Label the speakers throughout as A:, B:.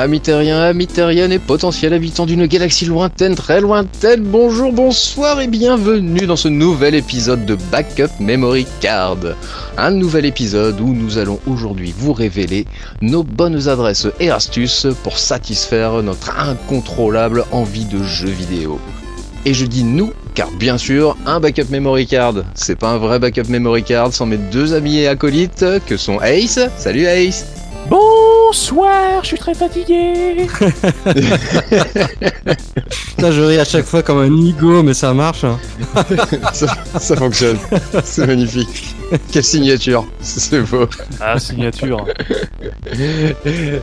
A: Amis terriens, amis terriennes et potentiels habitants d'une galaxie lointaine, très lointaine, bonjour, bonsoir et bienvenue dans ce nouvel épisode de Backup Memory Card. Un nouvel épisode où nous allons aujourd'hui vous révéler nos bonnes adresses et astuces pour satisfaire notre incontrôlable envie de jeux vidéo. Et je dis nous, car bien sûr, un backup memory card, c'est pas un vrai backup memory card sans mes deux amis et acolytes que sont Ace. Salut Ace
B: Bonsoir, je suis très fatigué.
C: Putain, je ris à chaque fois comme un nigo, mais ça marche. hein.
A: ça, ça fonctionne, c'est magnifique. Quelle signature, c'est beau.
B: Ah, signature.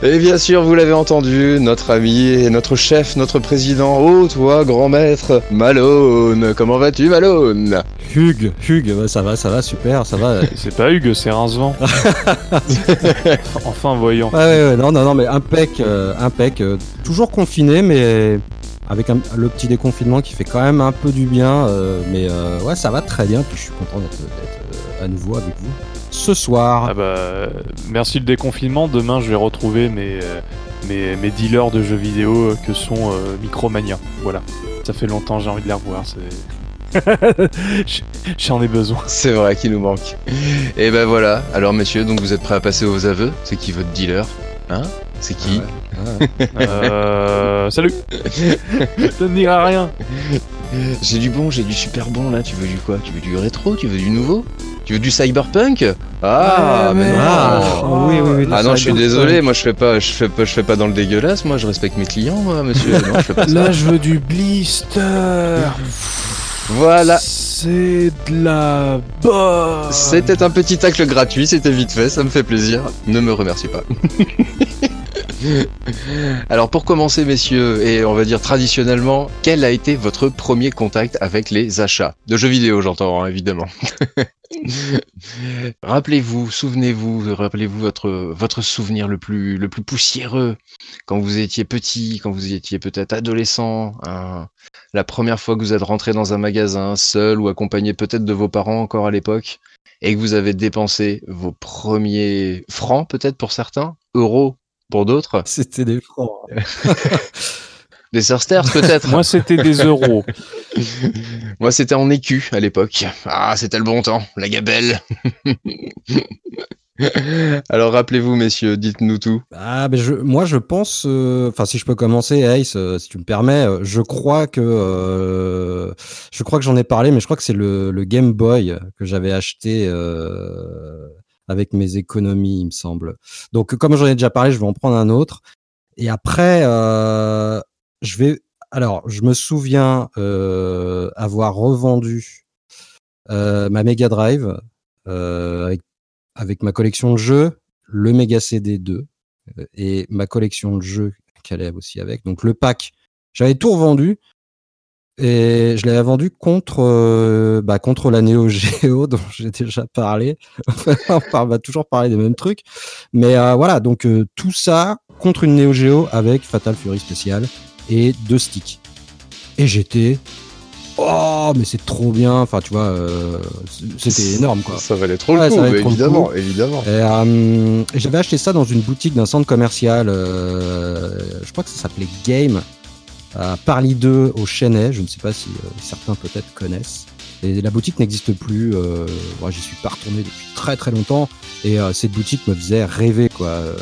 A: Et bien sûr, vous l'avez entendu, notre ami et notre chef, notre président, oh toi, grand maître, Malone. Comment vas-tu, Malone?
C: Hugues, Hugues, ouais, ça va, ça va, super, ça va. Ouais,
B: C'est pas Hugues, c'est Rincevent. enfin voyant.
C: ouais, ouais, non, non, non, mais impec, euh, impec. euh, toujours confiné, mais avec un- le petit déconfinement qui fait quand même un peu du bien. euh, mais euh, ouais, ça va très bien, puis je suis content d'être à nouveau avec vous ce soir.
B: Ah bah, merci le déconfinement. Demain, je vais retrouver mes, euh, mes, mes dealers de jeux vidéo euh, que sont euh, Micromania. Voilà. Ça fait longtemps, j'ai envie de les revoir. J'en ai besoin.
A: C'est vrai qu'il nous manque. Et ben voilà, alors messieurs, donc vous êtes prêts à passer aux aveux? C'est qui votre dealer? Hein? C'est qui?
C: Ouais.
B: Euh, salut. Je ne dirai rien.
A: J'ai du bon, j'ai du super bon là, tu veux du quoi? Tu veux du rétro? Tu veux du nouveau? Tu veux du cyberpunk Ah, mais non
C: Ah, oui, oui, oui.
A: Ah non, je suis désolé, moi je fais pas, je fais pas, je fais pas dans le dégueulasse, moi je respecte mes clients, moi, monsieur. Non, je fais pas ça.
B: je veux du blister.
A: Voilà,
B: C'est de la bonne.
A: c'était un petit tacle gratuit, c'était vite fait, ça me fait plaisir. Ne me remercie pas. Alors pour commencer, messieurs, et on va dire traditionnellement, quel a été votre premier contact avec les achats? De jeux vidéo, j'entends hein, évidemment. rappelez-vous, souvenez-vous, rappelez-vous votre votre souvenir le plus le plus poussiéreux quand vous étiez petit, quand vous étiez peut-être adolescent, hein, la première fois que vous êtes rentré dans un magasin seul ou accompagné peut-être de vos parents encore à l'époque et que vous avez dépensé vos premiers francs peut-être pour certains, euros pour d'autres,
C: C'était des francs.
A: des sesterces peut-être.
B: Moi, c'était des euros.
A: Moi, c'était en écu à l'époque. Ah, c'était le bon temps, la gabelle. Alors rappelez-vous, messieurs, dites-nous tout.
C: Ah, ben je, moi je pense, euh, enfin si je peux commencer, Ace, euh, si tu me permets, euh, je crois que euh, je crois que j'en ai parlé, mais je crois que c'est le, le Game Boy que j'avais acheté euh, avec mes économies, il me semble. Donc comme j'en ai déjà parlé, je vais en prendre un autre. Et après, euh, je vais, alors je me souviens euh, avoir revendu euh, ma Mega Drive euh, avec avec ma collection de jeux, le Mega CD 2 euh, et ma collection de jeux allait aussi avec. Donc le pack, j'avais tout revendu et je l'avais vendu contre euh, bah, contre la Neo Geo dont j'ai déjà parlé. on va toujours parler des mêmes trucs, mais euh, voilà donc euh, tout ça contre une Neo Geo avec Fatal Fury spécial et deux sticks. Et j'étais oh mais c'est trop bien. Enfin tu vois, c'était énorme quoi.
A: Ça valait trop
C: Ouais,
A: le coup,
C: valait trop le
A: évidemment,
C: coup.
A: évidemment.
C: Et, j'avais acheté ça dans une boutique d'un centre commercial, je crois que ça s'appelait Game, à Parly 2 au Chênay, je ne sais pas si euh, certains peut-être connaissent. Et la boutique n'existe plus, euh, moi j'y suis pas retourné depuis très très longtemps, et euh, cette boutique me faisait rêver quoi. Euh,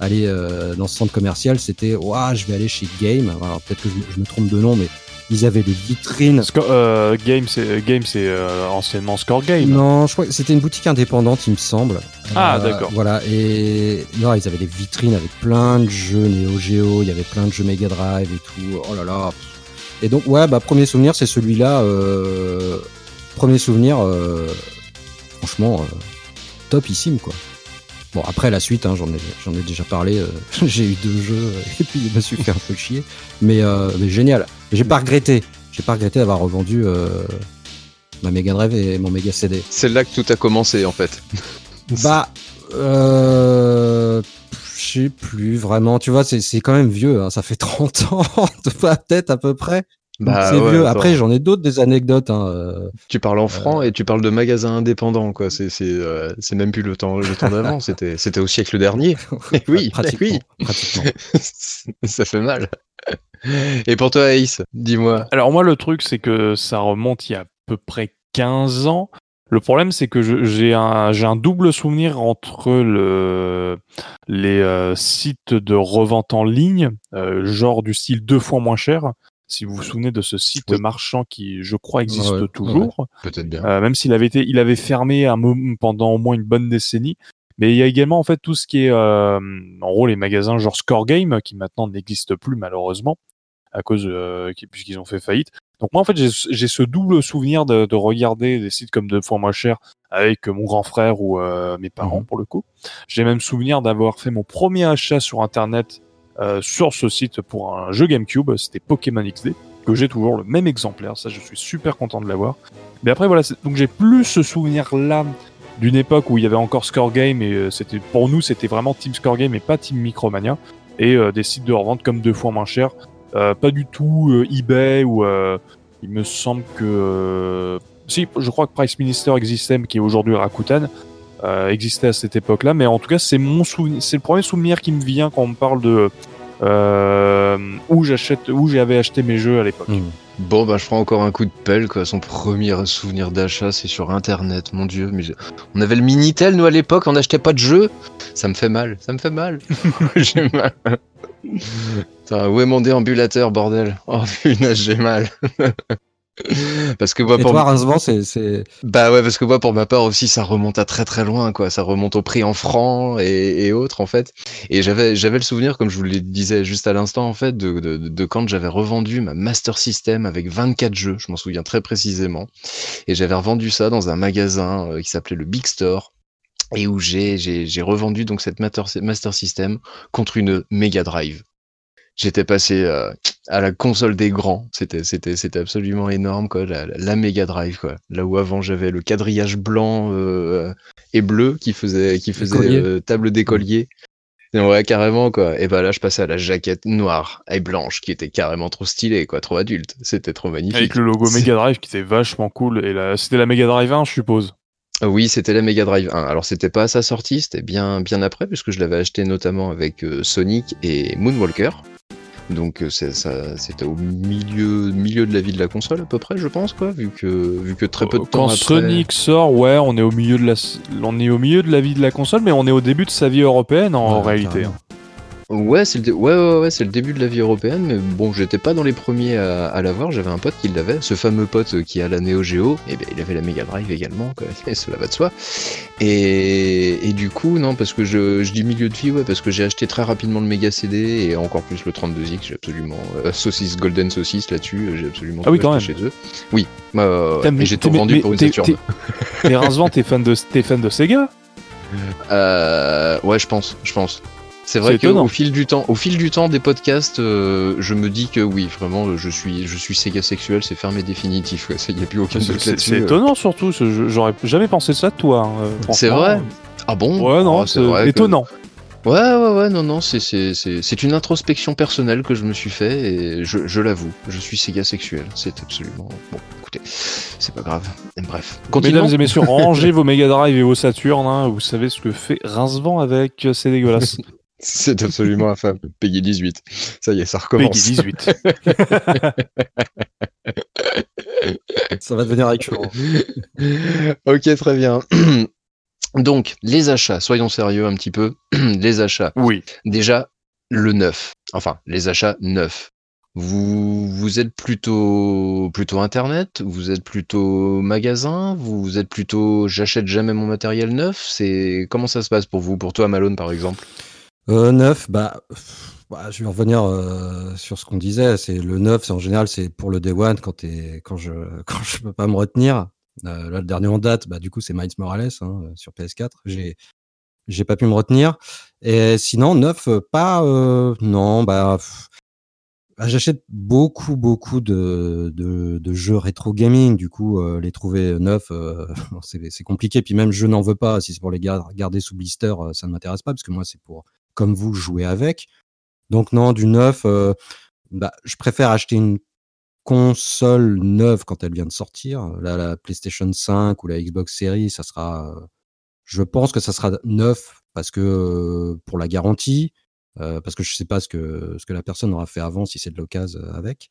C: aller euh, dans ce centre commercial, c'était, ouah, je vais aller chez Game, alors peut-être que je me trompe de nom, mais ils avaient des vitrines
B: Sco- euh, game, c'est game, c'est euh, anciennement Score Game.
C: Non, je crois que c'était une boutique indépendante, il me semble.
B: Ah, d'accord.
C: Voilà, et non, ils avaient des vitrines avec plein de jeux Neo Geo, il y avait plein de jeux Mega Drive et tout. Oh là là. Et donc, ouais, bah, premier souvenir, c'est celui-là. euh, Premier souvenir, euh, franchement, euh, topissime, quoi. Bon, après la suite, hein, j'en ai, j'en ai déjà parlé. euh, j'ai eu deux jeux et puis me suis fait un peu chier. Mais, euh, mais génial. J'ai pas regretté. J'ai pas regretté d'avoir revendu euh, ma Mega Drive et mon Mega CD.
A: C'est là que tout a commencé en fait.
C: Bah, euh, je sais plus vraiment. Tu vois, c'est c'est quand même vieux. hein, ça fait 30 ans, peut-être à peu près. Bah, c'est vieux. Après, j'en ai d'autres des anecdotes. Hein, euh,
A: tu parles en francs et tu parles de magasins indépendants, quoi. C'est c'est euh, c'est même plus le temps le temps d'avant. C'était c'était au siècle dernier. oui, oui. ça fait mal. Et pour toi, Ace, dis-moi.
B: Alors moi, le truc, c'est que ça remonte il y a à peu près 15 ans. Le problème, c'est que j'ai un, un, double souvenir entre le, les euh, sites de revente en ligne, genre du style deux fois moins cher, si vous vous souvenez de ce site marchand qui, je crois, existe toujours.
A: Peut-être bien.
B: Euh, même s'il avait été, il avait fermé un moment, pendant au moins une bonne décennie. Mais il y a également en fait tout ce qui est, euh, en gros, les magasins genre Score Game qui maintenant n'existent plus malheureusement à cause euh, puisqu'ils ont fait faillite. Donc moi en fait j'ai ce double souvenir de, de, regarder des sites comme deux fois moins cher avec mon grand frère ou mes parents mhm. pour le coup. J'ai même souvenir d'avoir fait mon premier achat sur internet euh, sur ce site pour un jeu GameCube. C'était Pokémon XD que j'ai toujours le même exemplaire. Ça, je suis super content de l'avoir. Mais après, voilà, donc j'ai plus ce souvenir-là d'une époque où il y avait encore Score Game et euh, c'était pour nous c'était vraiment Team Score Game et pas Team Micromania et euh, des sites de revente comme deux fois moins cher. pas du tout eBay ou il me semble que si je crois que Price Minister existait qui est aujourd'hui Rakuten euh, existait à cette époque-là, mais en tout cas, c'est mon souvenir, c'est le premier souvenir qui me vient quand on me parle de euh, où j'achète, où j'avais acheté mes jeux à l'époque. Hmm.
A: Bon, bah, je prends encore un coup de pelle, quoi. Son premier souvenir d'achat, c'est sur Internet, mon dieu. Mais On avait le Minitel, nous, à l'époque, on n'achetait pas de jeux. Ça me fait mal, ça me fait mal. j'ai mal. où est mon déambulateur, bordel Oh, punaise, j'ai mal.
C: parce que moi, pour toi, c'est,
A: Bah ouais, parce que moi, pour ma part aussi, ça remonte à très très loin, quoi. Ça remonte au prix en francs et, autres, en fait. Et j'avais, j'avais le souvenir, comme je vous le disais juste à l'instant, en fait, de, de, quand j'avais revendu ma Master System avec 24 jeux. Je m'en souviens très précisément. Et j'avais revendu ça dans un magasin euh, qui s'appelait le Big Store et où j'ai, j'ai, j'ai revendu donc cette Master System contre une Mega Drive j'étais passé euh, à la console des grands. C'était, c'était, c'était absolument énorme, quoi. La, la, Mega Drive, quoi. Là où avant j'avais le quadrillage blanc euh, et bleu qui faisait, qui faisait euh, table d'écolier. Ouais, carrément, quoi. Et bah là, je passais à la jaquette noire et blanche qui était carrément trop stylée, quoi. Trop adulte. C'était trop magnifique.
B: Avec le logo Mega Drive qui était vachement cool. Et là, c'était la Mega Drive 1, je suppose.
A: Oui, c'était la Mega Drive 1. Alors, c'était pas à sa sortie, c'était bien, bien après, puisque je l'avais acheté notamment avec Sonic et Moonwalker. Donc euh, c'était au milieu, milieu de la vie de la console à peu près, je pense, quoi, vu que, vu que très peu de temps
B: Quand Sonic sort, ouais, on est au milieu de la, on est au milieu de la vie de la console, mais on est au début de sa vie européenne en réalité.
A: Ouais, c'est le, ouais, ouais, ouais, c'est le début de la vie européenne, mais bon, j'étais pas dans les premiers à, à l'avoir. J'avais un pote qui l'avait, ce fameux pote qui a la Neo Geo, et eh bien il avait la Mega Drive également, quoi. cela va de soi. Et, et du coup, non, parce que je, je dis milieu de vie, ouais, parce que j'ai acheté très rapidement le Mega CD et encore plus le 32X. J'ai absolument euh, saucisse Golden Saucisse là-dessus. J'ai absolument
B: ah oui, quand même.
A: chez eux. Oui, euh, et j'ai tout vendu pour une Saturn.
B: Mais Rincevent, t'es fan de, t'es fan de Sega?
A: Euh, Ouais, je pense, je pense. C'est vrai qu'au fil du temps, au fil du temps des podcasts, euh, je me dis que oui, vraiment, je suis, je suis Sega sexuel, c'est fermé définitif. Il n'y a plus aucun doute
B: là-dessus. C'est étonnant surtout. J'aurais jamais pensé ça de toi. Hein,
A: c'est vrai? Ah bon?
B: Ouais, non, oh, c'est étonnant.
A: Ouais, ouais, ouais, non, non, c'est une introspection personnelle que je me suis fait et je, je l'avoue, je suis Sega sexuel. C'est absolument. Bon, écoutez, c'est pas grave. Bref.
B: Mesdames et messieurs, rangez vos Mega Drive et vos Saturn. Hein, vous savez ce que fait Rincevent avec, c'est dégueulasse.
A: C'est absolument infâme. Peggy 18. Ça y est, ça recommence.
B: Peggy 18.
C: ça va devenir récurrent.
A: ok, très bien. Donc, les achats, soyons sérieux un petit peu. les achats.
B: Oui.
A: Déjà, le neuf. Enfin, les achats neufs. Vous, vous êtes plutôt, plutôt internet, vous êtes plutôt magasin, vous êtes plutôt j'achète jamais mon matériel neuf? C'est comment ça se passe pour vous, pour toi Malone par exemple?
C: Euh, neuf, bah, bah, je vais revenir euh, sur ce qu'on disait. C'est le neuf, c'est en général c'est pour le day one quand t'es, quand je quand je peux pas me retenir. Euh, là, le dernier en date, bah du coup c'est Miles Morales hein, sur PS4. J'ai j'ai pas pu me retenir. Et sinon neuf, pas euh, non bah, bah j'achète beaucoup beaucoup de, de, de, jeux rétro gaming. Du coup euh, les trouver neufs c'est compliqué. Puis même je n'en veux pas. Si c'est pour les garder sous blister, ça ne m'intéresse pas parce que moi c'est pour comme vous jouez avec. Donc non, du neuf, euh, bah, je préfère acheter une console neuve quand elle vient de sortir. La PlayStation 5 ou la Xbox Series, ça sera, je pense que ça sera neuf parce que pour la garantie, euh, parce que je sais pas ce que ce que la personne aura fait avant si c'est de l'occasion avec.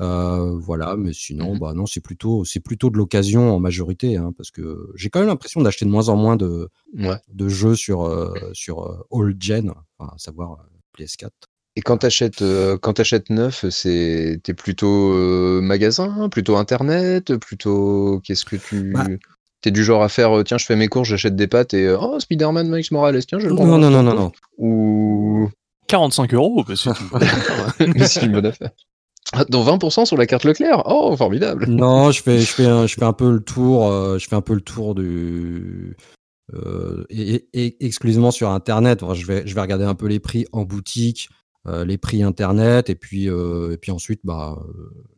C: Euh, voilà, mais sinon,
A: Mmh
C: bah non, c'est plutôt c'est plutôt de l'occasion en majorité, hein, parce que j'ai quand même l'impression d'acheter de moins en moins de
A: Ouais.
C: de jeux sur euh, sur euh, old gen, enfin, à savoir euh, PS4.
A: Et quand t'achètes euh, quand t'achètes neuf, c'est t'es plutôt euh, magasin, plutôt internet, plutôt qu'est-ce que tu
C: Bah.
A: T'es du genre à faire euh, tiens je fais mes courses, j'achète des pâtes et euh, oh Spider-Man Miles Morales tiens je le prends.
C: Non non non non non.
A: Ou
B: 45 euros, bah, c'est une-
A: Mais c'est une bonne affaire. Dans 20% sur la carte Leclerc. Oh formidable.
C: Non, je fais, je fais, un, je fais un peu le tour. euh, je fais un peu le tour du. euh, et, et- et exclusivement sur Internet. Enfin, je vais, je vais regarder un peu les prix en boutique, euh, les prix Internet, et puis, euh, et puis ensuite, bah,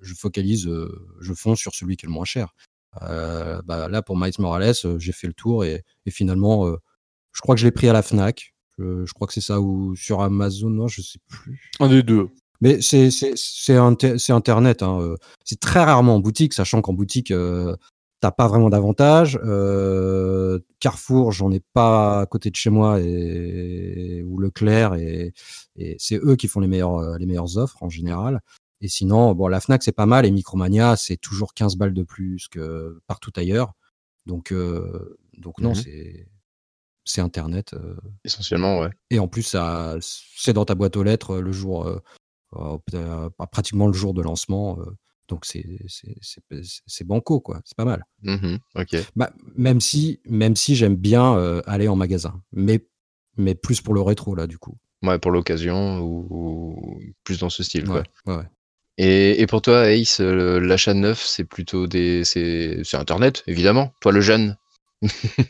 C: je focalise, euh, je fonce sur celui qui est le moins cher. Euh, bah, là, pour Miles Morales, euh, j'ai fait le tour et, et finalement, euh, je crois que je l'ai pris à la Fnac. Je, je crois que c'est ça ou sur Amazon, non, je sais plus.
B: un des deux.
C: Mais c'est c'est c'est inter- internet. Hein. euh, C'est très rarement en boutique, sachant qu'en boutique euh, t'as pas vraiment d'avantage. Euh, Carrefour, j'en ai pas à côté de chez moi et ou Leclerc et, et c'est eux qui font les meilleures euh, les meilleures offres en général. Et sinon, bon, la Fnac c'est pas mal et Micromania c'est toujours 15 balles de plus que partout ailleurs. Donc euh, donc non,
A: Mhm.
C: c'est c'est internet. euh,
A: Essentiellement ouais.
C: et en plus, c'est dans ta boîte aux lettres euh, le jour, euh, pratiquement le jour de lancement. donc c'est banco, quoi. C'est pas mal.
A: Mhm, Ok.
C: Bah, même si, même si j'aime bien aller en magasin, mais, mais plus pour le rétro, là, du coup.
A: Ouais pour l'occasion ou, ou plus dans ce style quoi.
C: Ouais, ouais, ouais.
A: Et, pour toi Ace, euh, l'achat neuf c'est plutôt des c'est internet évidemment. Toi le jeune.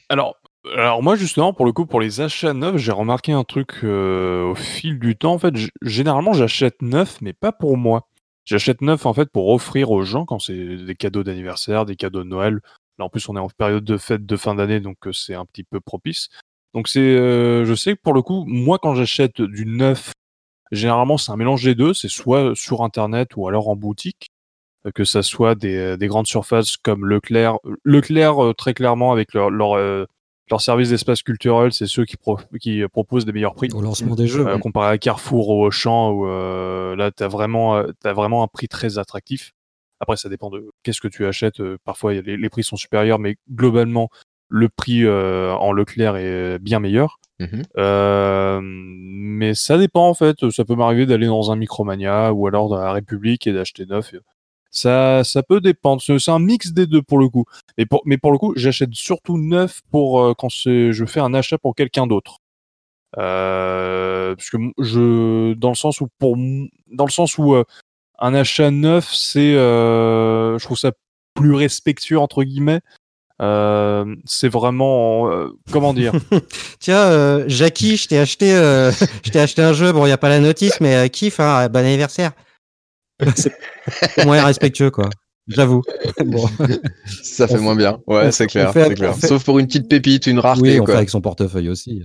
B: Alors, alors moi justement pour le coup pour les achats neufs j'ai remarqué un truc euh, au fil du temps en fait généralement j'achète neuf mais pas pour moi j'achète neuf en fait pour offrir aux gens quand c'est des cadeaux d'anniversaire des cadeaux de Noël là en plus on est en période de fête de fin d'année donc euh, c'est un petit peu propice donc c'est je sais que pour le coup moi quand j'achète du neuf généralement c'est un mélange des deux c'est soit sur internet ou alors en boutique euh, que ça soit des, des grandes surfaces comme Leclerc. Leclerc, euh, très clairement, avec leur, leur, euh, leur service d'espace culturel, c'est ceux qui, pro- qui euh, proposent des meilleurs prix.
C: Au lancement des jeux.
B: Euh, comparé à Carrefour ou Auchan, où euh, là, tu as, vraiment, euh, t'as vraiment un prix très attractif. Après, ça dépend de qu'est-ce que tu achètes. Euh, Parfois, les prix sont supérieurs, mais globalement, le prix euh, en Leclerc est bien meilleur.
A: Mhm.
B: Euh, mais ça dépend en fait. Ça peut m'arriver d'aller dans un Micromania ou alors dans la République et d'acheter neuf. Ça, ça peut dépendre. C'est un mix des deux pour le coup. Mais pour, mais pour le coup, j'achète surtout neuf pour euh, quand je fais un achat pour quelqu'un d'autre. Euh, parce que je, dans le sens où pour, dans le sens où euh, un achat neuf, c'est, euh, je trouve ça plus respectueux entre guillemets. Euh, c'est vraiment, euh, comment dire?
C: Tiens, euh, Jackie, je t'ai acheté, euh, je t'ai acheté un jeu. Bon, il y a pas la notice, mais euh, kiff, hein, bon anniversaire. c'est moins respectueux, quoi. J'avoue. Bon.
A: Ça fait
C: On
A: moins bien. Ouais c'est clair.
C: on fait-
A: c'est clair.
C: on fait-
A: Sauf pour une petite pépite, une rareté
C: Oui, on fait avec son portefeuille aussi.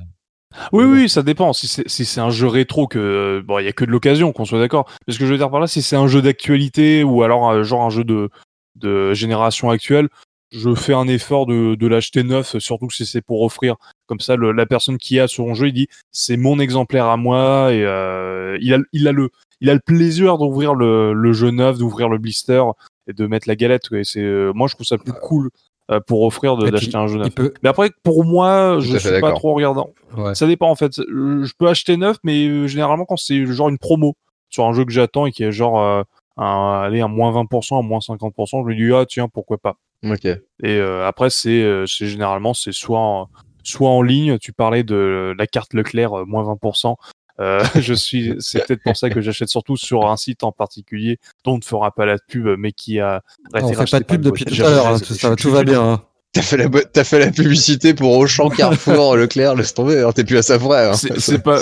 B: Oui, oui, ça dépend. Si c'est si c'est un jeu rétro, que bon, il y a que de l'occasion, qu'on soit d'accord. Mais ce que je veux dire par là, si c'est un jeu d'actualité ou alors euh, genre un jeu de de génération actuelle, je fais un effort de, de l'acheter neuf, surtout si c'est pour offrir. Comme ça, le- la personne qui a son jeu, il dit c'est mon exemplaire à moi et euh, il a il a le il a le plaisir d'ouvrir le, le jeu neuf, d'ouvrir le blister et de mettre la galette. Et c'est euh, moi, je trouve ça plus cool euh, pour offrir d'acheter un jeu neuf.
C: peut,
B: Mais après, pour moi, je suis pas trop regardant.
C: ouais.
B: Ça dépend en fait. Je peux acheter neuf, mais euh, généralement quand c'est genre une promo sur un jeu que j'attends et qui est genre euh, un, allez, un moins 20%, un moins 50%, je me dis ah tiens pourquoi pas.
A: Ok.
B: Et euh, après c'est euh, c'est généralement c'est soit en, soit en ligne. Tu parlais de la carte Leclerc euh, moins 20%. Euh, je suis, c'est peut-être pour ça que j'achète surtout sur un site en particulier dont on ne fera pas la pub, mais qui a.
C: On fait pas de pub depuis tout à l'heure. hein, tout va bien. hein.
A: T'as fait la t'as fait la publicité pour Auchan, Carrefour, Leclerc, laisse tomber. Alors t'es plus à sa vraie. Hein.
B: C'est- c'est pas-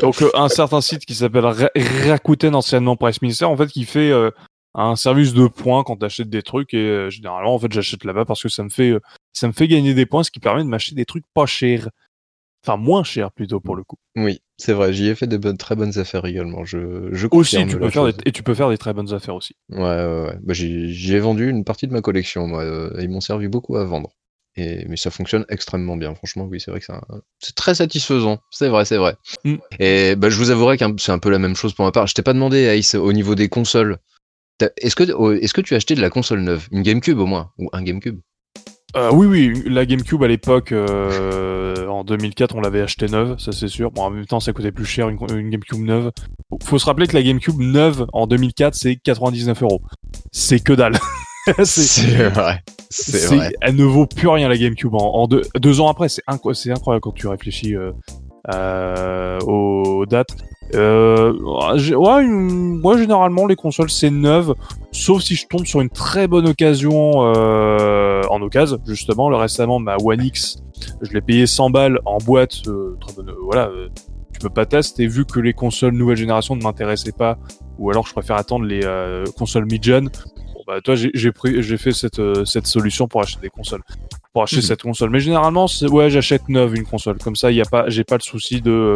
B: Donc euh, un certain site qui s'appelle Ra- Rakuten, anciennement Price Minister, en fait, qui fait euh, un service de points quand t'achètes des trucs et euh, généralement en fait j'achète là-bas parce que ça me fait euh, ça me fait gagner des points, ce qui permet de m'acheter des trucs pas chers. Enfin, moins cher plutôt pour le coup.
A: Oui, c'est vrai, j'y ai fait de bonnes, très bonnes affaires également. Je, je
B: Aussi, tu peux faire des- et tu peux faire des très bonnes affaires aussi.
A: Ouais, ouais, ouais. Bah, j'ai j'y ai vendu une partie de ma collection, moi. euh, Ils m'ont servi beaucoup à vendre. Et, mais ça fonctionne extrêmement bien, franchement, oui, c'est vrai que c'est très satisfaisant. C'est vrai, c'est vrai.
B: Mm.
A: Et bah, je vous avouerai que c'est un peu la même chose pour ma part. Je t'ai pas demandé, Ace, au niveau des consoles. T'as- Est-ce que, oh, est-ce que tu as acheté de la console neuve? Une GameCube au moins Ou un GameCube?
B: Euh, oui, oui, la GameCube à l'époque, euh, en 2004, on l'avait acheté neuve, ça c'est sûr. Bon, en même temps, ça coûtait plus cher une, une GameCube neuve. Faut se rappeler que la GameCube neuve en 2004, c'est 99 euros. C'est que dalle. c'est
A: vrai. C'est vrai.
B: Elle ne vaut plus rien la GameCube. En, en deux, deux ans après, c'est incro- c'est incroyable quand tu réfléchis euh, aux dates. Euh, une- moi généralement les consoles c'est neuve, sauf si je tombe sur une très bonne occasion euh, en occasion. Justement, le récemment ma One X, je l'ai payé 100 balles en boîte. euh, très bonne, euh, voilà, tu peux pas tester. Vu que les consoles nouvelle génération ne m'intéressaient pas, ou alors je préfère attendre les consoles mid-gen. Bah, toi, j'ai j'ai pris, j'ai fait cette, euh, cette solution pour acheter des consoles, pour acheter
A: Mhm.
B: cette console. Mais généralement, ouais, j'achète neuve une console. Comme ça, il y a pas, j'ai pas le souci de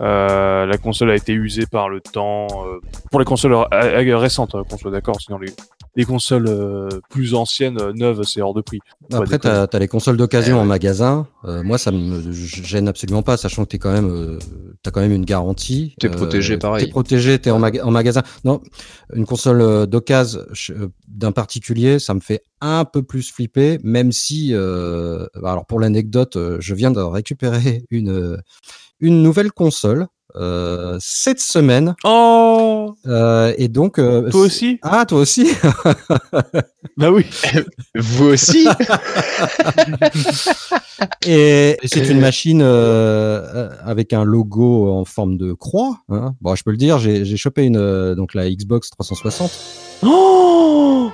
B: euh, la console a été usée par le temps. euh, pour les consoles récentes, hein, qu'on soit d'accord. Sinon, les, les consoles euh, plus anciennes, euh, neuves, c'est hors de prix.
C: Après, tu as, les consoles d'occasion
A: Eh ouais.
C: en magasin. Euh, moi, ça me gêne absolument pas, sachant que tu quand même, euh, as quand même une garantie.
A: T'es protégé, pareil.
C: T'es protégé, t'es en, maga- en magasin. Non, une console d'occasion d'un particulier, ça me fait un peu plus flipper, même si, euh, alors pour l'anecdote, euh, je viens de récupérer une une nouvelle console euh, cette semaine,
B: Oh,
C: euh, et donc. euh,
B: toi aussi?
C: Ah, toi aussi
B: Bah oui.
A: Vous aussi?
C: Et, c'est une machine avec un logo en forme de croix. Hein. Bon, je peux le dire, j'ai j'ai chopé une euh, donc la Xbox 360.
B: Oh,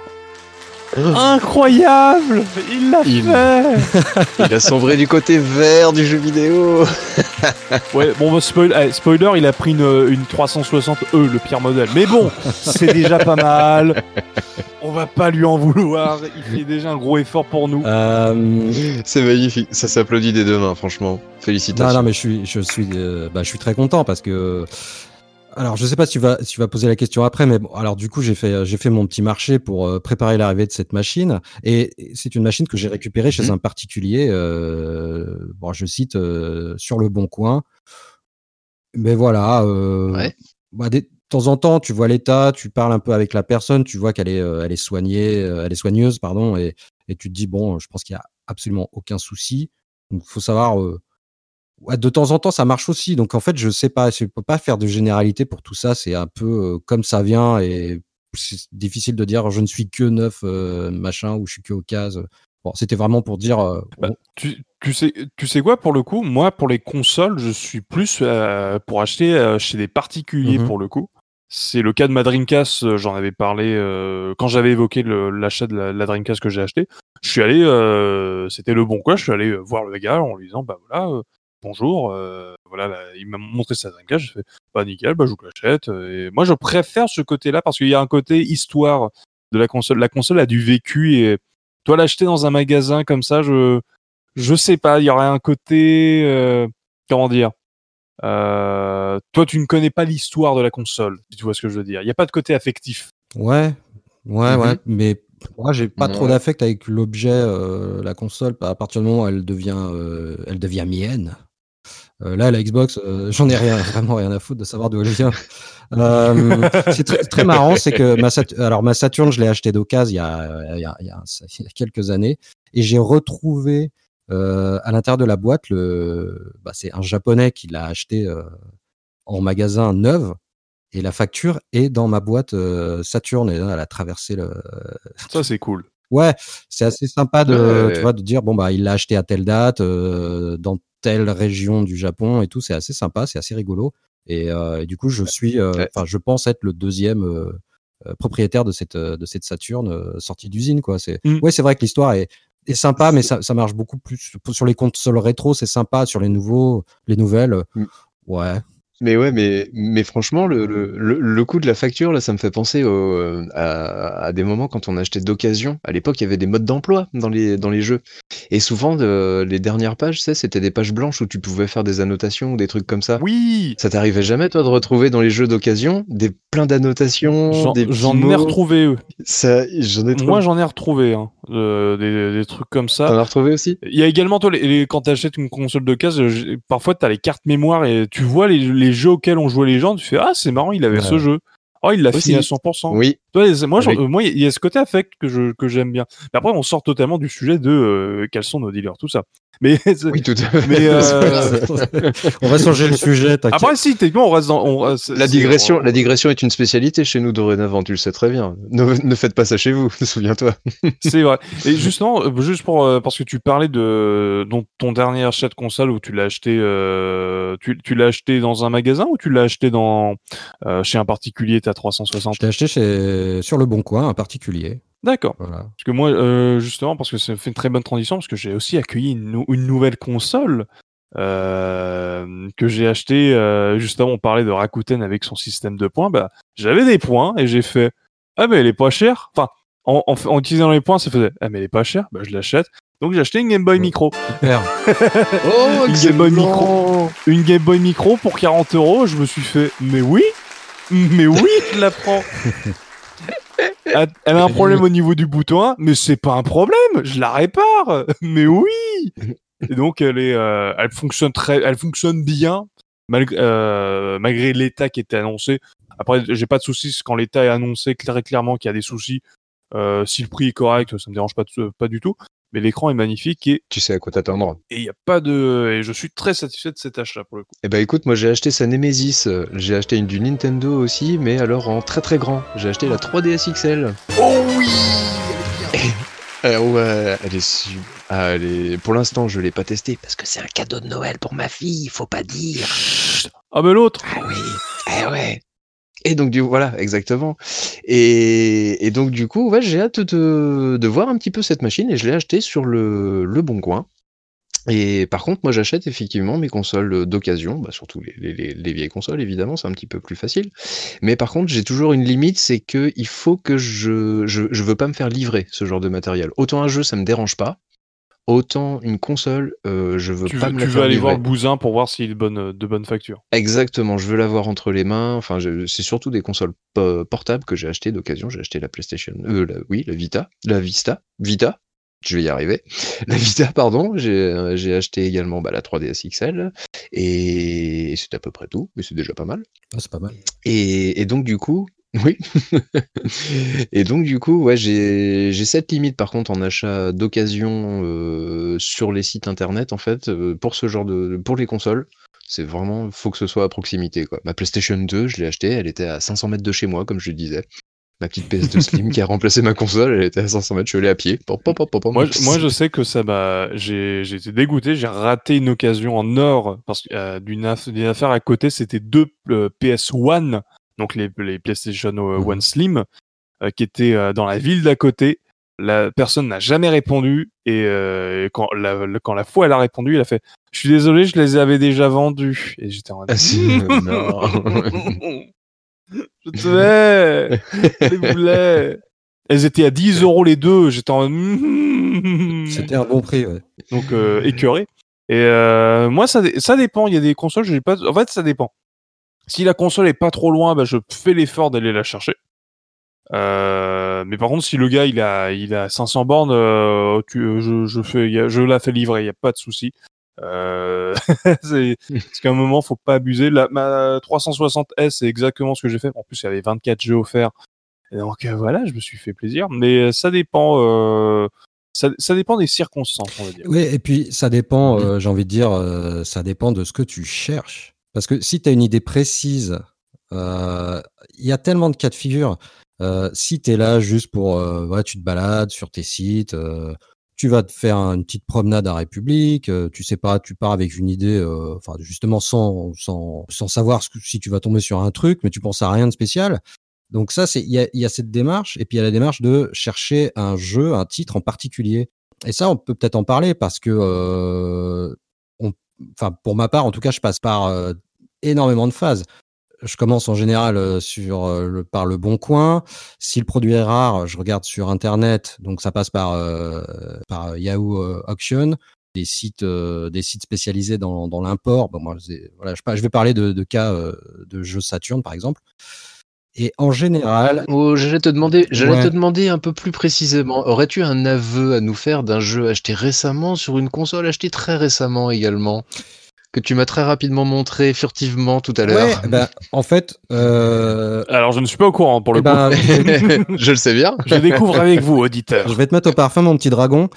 B: incroyable Il l'a
A: Il-
B: fait.
A: Il a sombré du côté vert du jeu vidéo.
B: Ouais, bon, bah, spoil- allez, spoiler, il a pris une, une 360E, le pire modèle. Mais bon, c'est déjà pas mal. On va pas lui en vouloir. Il fait déjà un gros effort pour nous.
C: Euh,
A: C'est magnifique. Ça s'applaudit des deux mains, franchement. Félicitations.
C: non, non, mais je suis, je suis, euh, bah, je suis très content parce que. Alors, je sais pas si tu vas, si tu vas poser la question après, mais bon, alors du coup, j'ai fait, j'ai fait mon petit marché pour euh, préparer l'arrivée de cette machine, et c'est une machine que j'ai récupérée chez
A: Mhm.
C: un particulier. Euh, bon, je cite euh, sur le bon coin. Mais voilà. Euh,
A: Ouais.
C: bah, des- de temps en temps, tu vois l'état, tu parles un peu avec la personne, tu vois qu'elle est, euh, elle est soignée, euh, elle est soigneuse, pardon, et, et tu te dis bon, je pense qu'il y a absolument aucun souci. Donc, faut savoir. euh, de temps en temps, ça marche aussi. Donc, en fait, je sais pas, je peux pas faire de généralité pour tout ça. C'est un peu euh, comme ça vient et c'est difficile de dire je ne suis que neuf euh, machin ou je suis que au case. Bon, c'était vraiment pour dire. euh,
B: Bah, tu, tu sais, tu sais quoi pour le coup? Moi, pour les consoles, je suis plus euh, pour acheter chez des particuliers
C: Mhm.
B: pour le coup. C'est le cas de ma Dreamcast. J'en avais parlé quand j'avais évoqué l'achat de la, la Dreamcast que j'ai acheté. Je suis allé, c'était le bon quoi. Je suis allé voir le gars en lui disant bah voilà, bonjour. euh, voilà, là, il m'a montré sa Dreamcast. J'ai fait bah nickel, bah je vous l'achète. euh, Et moi, je préfère ce côté-là parce qu'il y a un côté histoire de la console. La console a du vécu et toi l'acheter dans un magasin comme ça, je je sais pas, il y aurait un côté euh, comment dire euh, toi tu ne connais pas l'histoire de la console, si tu vois ce que je veux dire. Il n'y a pas de côté affectif.
C: Ouais, ouais,
A: Mhm.
C: ouais. Mais moi, j'ai pas trop d'affect avec l'objet, euh, la console. À partir du moment où elle devient, euh, elle devient mienne. Euh, là, la Xbox, euh, j'en ai rien, vraiment rien à foutre de savoir d'où elle vient. Euh, c'est très, très marrant, c'est que ma, Sat- alors ma Saturn, je l'ai acheté d'occasion il y a, il y a, il y a- il y a quelques années, et j'ai retrouvé euh, à l'intérieur de la boîte le, bah, c'est un japonais qui l'a acheté euh, en magasin neuf, et la facture est dans ma boîte euh, Saturn, et là, elle a traversé le,
B: Ça c'est cool.
C: Ouais, c'est assez sympa de,
A: Ouais.
C: tu vois, de dire bon bah il l'a acheté à telle date euh, dans telle région du Japon et tout. C'est assez sympa, c'est assez rigolo. Et, euh, et du coup, je suis, euh, enfin, je pense être le deuxième euh, propriétaire de cette de cette Saturn euh, sortie d'usine quoi. C'est,
B: Mm.
C: ouais, c'est vrai que l'histoire est est sympa, mais ça, ça marche beaucoup plus sur les consoles rétro. C'est sympa sur les nouveaux, les nouvelles. euh,
A: Mm.
C: Ouais,
A: Mais ouais, mais, mais franchement, le, le, le, coût de la facture, là, ça me fait penser au, à, à, des moments quand on achetait d'occasion. À l'époque, il y avait des modes d'emploi dans les, dans les jeux. Et souvent, de, les dernières pages, c'était des pages blanches où tu pouvais faire des annotations ou des trucs comme ça.
B: Oui
A: Ça t'arrivait jamais, toi, de retrouver dans les jeux d'occasion des plein d'annotations
B: J'en ai retrouvé, eux.
A: Ça, j'en ai
B: Moi, j'en ai retrouvé, hein, des, des, trucs comme ça.
A: T'en as retrouvé aussi?
B: Il y a également, toi, les, quand t'achètes une console case, parfois, t'as les cartes mémoire et tu vois les, les jeux auxquels on jouait les gens, tu fais ah c'est marrant, il avait ce jeu. Oh, il l'a fini à 100%.
A: Oui.
B: moi, moi, il y a ce côté affect que je que j'aime bien. Mais après, on sort totalement du sujet de euh, quels sont nos dealers, tout ça. Mais
A: oui, tout à fait.
B: Mais
C: euh... on va changer le sujet.
B: Après, si techniquement, on reste dans. On,
A: la digression, la digression est une spécialité chez nous dorénavant. Tu le sais très bien. Ne, ne faites pas ça chez vous. Souviens-toi.
B: C'est vrai. Et justement, euh, juste pour euh, parce que tu parlais de ton dernier achat de console où tu l'as acheté, euh, tu, tu l'as acheté dans un magasin ou tu l'as acheté dans euh, chez un particulier, t'as 360.
C: Je l'ai acheté chez sur le Bon Coin, un particulier.
B: D'accord. Parce que moi, euh, justement, parce que ça fait une très bonne transition, parce que j'ai aussi accueilli une, une nouvelle console euh, que j'ai acheté. Euh, justement, on parlait de Rakuten avec son système de points. Bah, j'avais des points et j'ai fait ah mais elle est pas chère. Enfin, en, en, utilisant les points, ça faisait ah mais elle est pas chère. Bah je l'achète. Donc j'ai acheté une Game Boy Micro.
C: Super.
A: oh,
B: une Game Boy Micro. Une Game Boy Micro pour 40 euros. Je me suis fait mais oui, mais oui, je la prends. Elle a un problème au niveau du bouton, mais c'est pas un problème, je la répare. Mais oui. Et donc elle est, euh, elle fonctionne très, elle fonctionne bien malgré, euh, malgré l'état qui était annoncé. Après, j'ai pas de soucis quand l'état est annoncé et clairement qu'il y a des soucis. Euh, si le prix est correct, ça me dérange pas du tout mais l'écran est magnifique et
A: tu sais à quoi t'attendre.
B: Et il y a pas de et je suis très satisfait de cet achat pour le coup.
A: Eh ben écoute, moi j'ai acheté sa Nemesis, j'ai acheté une du Nintendo aussi, mais alors en très très grand. J'ai acheté la 3DS XL.
B: Oh oui.
A: Eh ouais, elle est super. Ah, elle est... Pour l'instant, je l'ai pas testé parce que c'est un cadeau de Noël pour ma fille, faut pas dire.
B: Ah mais l'autre.
A: Ah oui. Eh ouais. Et donc du voilà, exactement. Et, donc du coup, ouais, j'ai hâte de, voir un petit peu cette machine et je l'ai acheté sur le, bon coin. Et par contre, moi j'achète effectivement mes consoles d'occasion, bah, surtout les, les, les, vieilles consoles évidemment, c'est un petit peu plus facile. Mais par contre, j'ai toujours une limite, c'est que il faut que je, je, je veux pas me faire livrer ce genre de matériel. Autant un jeu, ça me dérange pas, Autant une console, euh, je veux
B: tu
A: pas
B: veux,
A: me
B: Tu
A: la
B: veux
A: faire
B: aller
A: livrer.
B: voir le bousin pour voir s'il est de bonne, de bonne facture.
A: Exactement, je veux l'avoir entre les mains. Enfin, c'est surtout des consoles po- portables que j'ai acheté d'occasion. J'ai acheté la PlayStation, euh, la- oui, la Vita, la Vista, Vita. Je vais y arriver. La Vita, pardon. J'ai euh, j'ai acheté également bah, la 3DS XL et c'est à peu près tout, mais c'est déjà pas mal.
C: Ah, c'est pas mal.
A: Et, et donc du coup, oui. et donc du coup, ouais, j'ai j'ai cette limite par contre en achat d'occasion euh, sur les sites internet en fait euh, pour ce genre de pour les consoles. C'est vraiment faut que ce soit à proximité quoi. Ma PlayStation 2, je l'ai achetée, elle était à 500 mètres de chez moi comme je le disais. Ma petite PS2 Slim qui a remplacé ma console, elle était à 500 mètres, je suis allé à pied. Pop, pop, pop, pop, pop.
B: Moi, je- moi, je sais que ça m'a. J'ai été dégoûté. J'ai raté une occasion en or parce que euh, d'une aff- d'une affaire à côté, c'était deux euh, PS1, donc les, les PlayStation
C: Mhm.
B: One Slim, euh, qui étaient euh, dans la ville d'à côté. La personne n'a jamais répondu et euh, quand, la, le- quand la fois elle a répondu, elle a fait Je suis désolé, je les avais déjà vendus. Et j'étais en mode
A: Ah, si, non.
B: Je te Je les voulais Elles étaient à 10 euros les deux. J'étais en mode
C: C'était un bon prix, ouais.
B: donc euh, écœuré. Et euh, moi, ça, ça dépend. Il y a des consoles, j'ai pas. En fait, ça dépend. Si la console est pas trop loin, bah, je fais l'effort d'aller la chercher. Euh, mais par contre, si le gars il a il a 500 bornes, euh, euh, je, fais, la fais livrer, il y a pas de souci. Parce qu'à un moment, faut pas abuser. La, ma 360S, c'est exactement ce que j'ai fait. En plus, il y avait 24 jeux offerts. Donc voilà, je me suis fait plaisir. Mais ça dépend. ça, ça dépend des circonstances, on va dire.
C: Oui, et puis ça dépend, j'ai envie de dire, ça dépend de ce que tu cherches. Parce que si tu as une idée précise, euh, il y a tellement de cas de figure. Euh, si tu es là juste pour, euh, tu te balades sur tes sites, euh, tu vas te faire une petite promenade à République, euh, tu sais pas, tu pars avec une idée, euh, enfin justement sans, sans, sans savoir si tu vas tomber sur un truc, mais tu penses à rien de spécial. Donc ça, il y a, cette démarche, et puis il y a la démarche de chercher un jeu, un titre en particulier. Et ça, on peut peut-être en parler parce que, euh, enfin, pour ma part, en tout cas, je passe par euh, énormément de phases. Je commence en général sur le, par le bon coin. Si le produit est rare, je regarde sur internet, donc ça passe par, par Yahoo Auction des sites, des sites spécialisés dans, dans l'import. Bon, moi, voilà, je, je, vais parler de, de cas de jeux Saturn, par exemple. Et en général.
A: Oh, j'allais te demander, j'allais te demander un peu plus précisément. Aurais-tu un aveu à nous faire d'un jeu acheté récemment sur une console achetée très récemment également? Que tu m'as très rapidement montré furtivement tout à l'heure.
C: Ouais, bah, en fait. Euh...
B: Alors, je ne suis pas au courant pour le
C: eh ben,
A: coup. je le sais bien.
B: Je découvre avec vous, auditeur.
C: Je vais te mettre au parfum, mon petit dragon.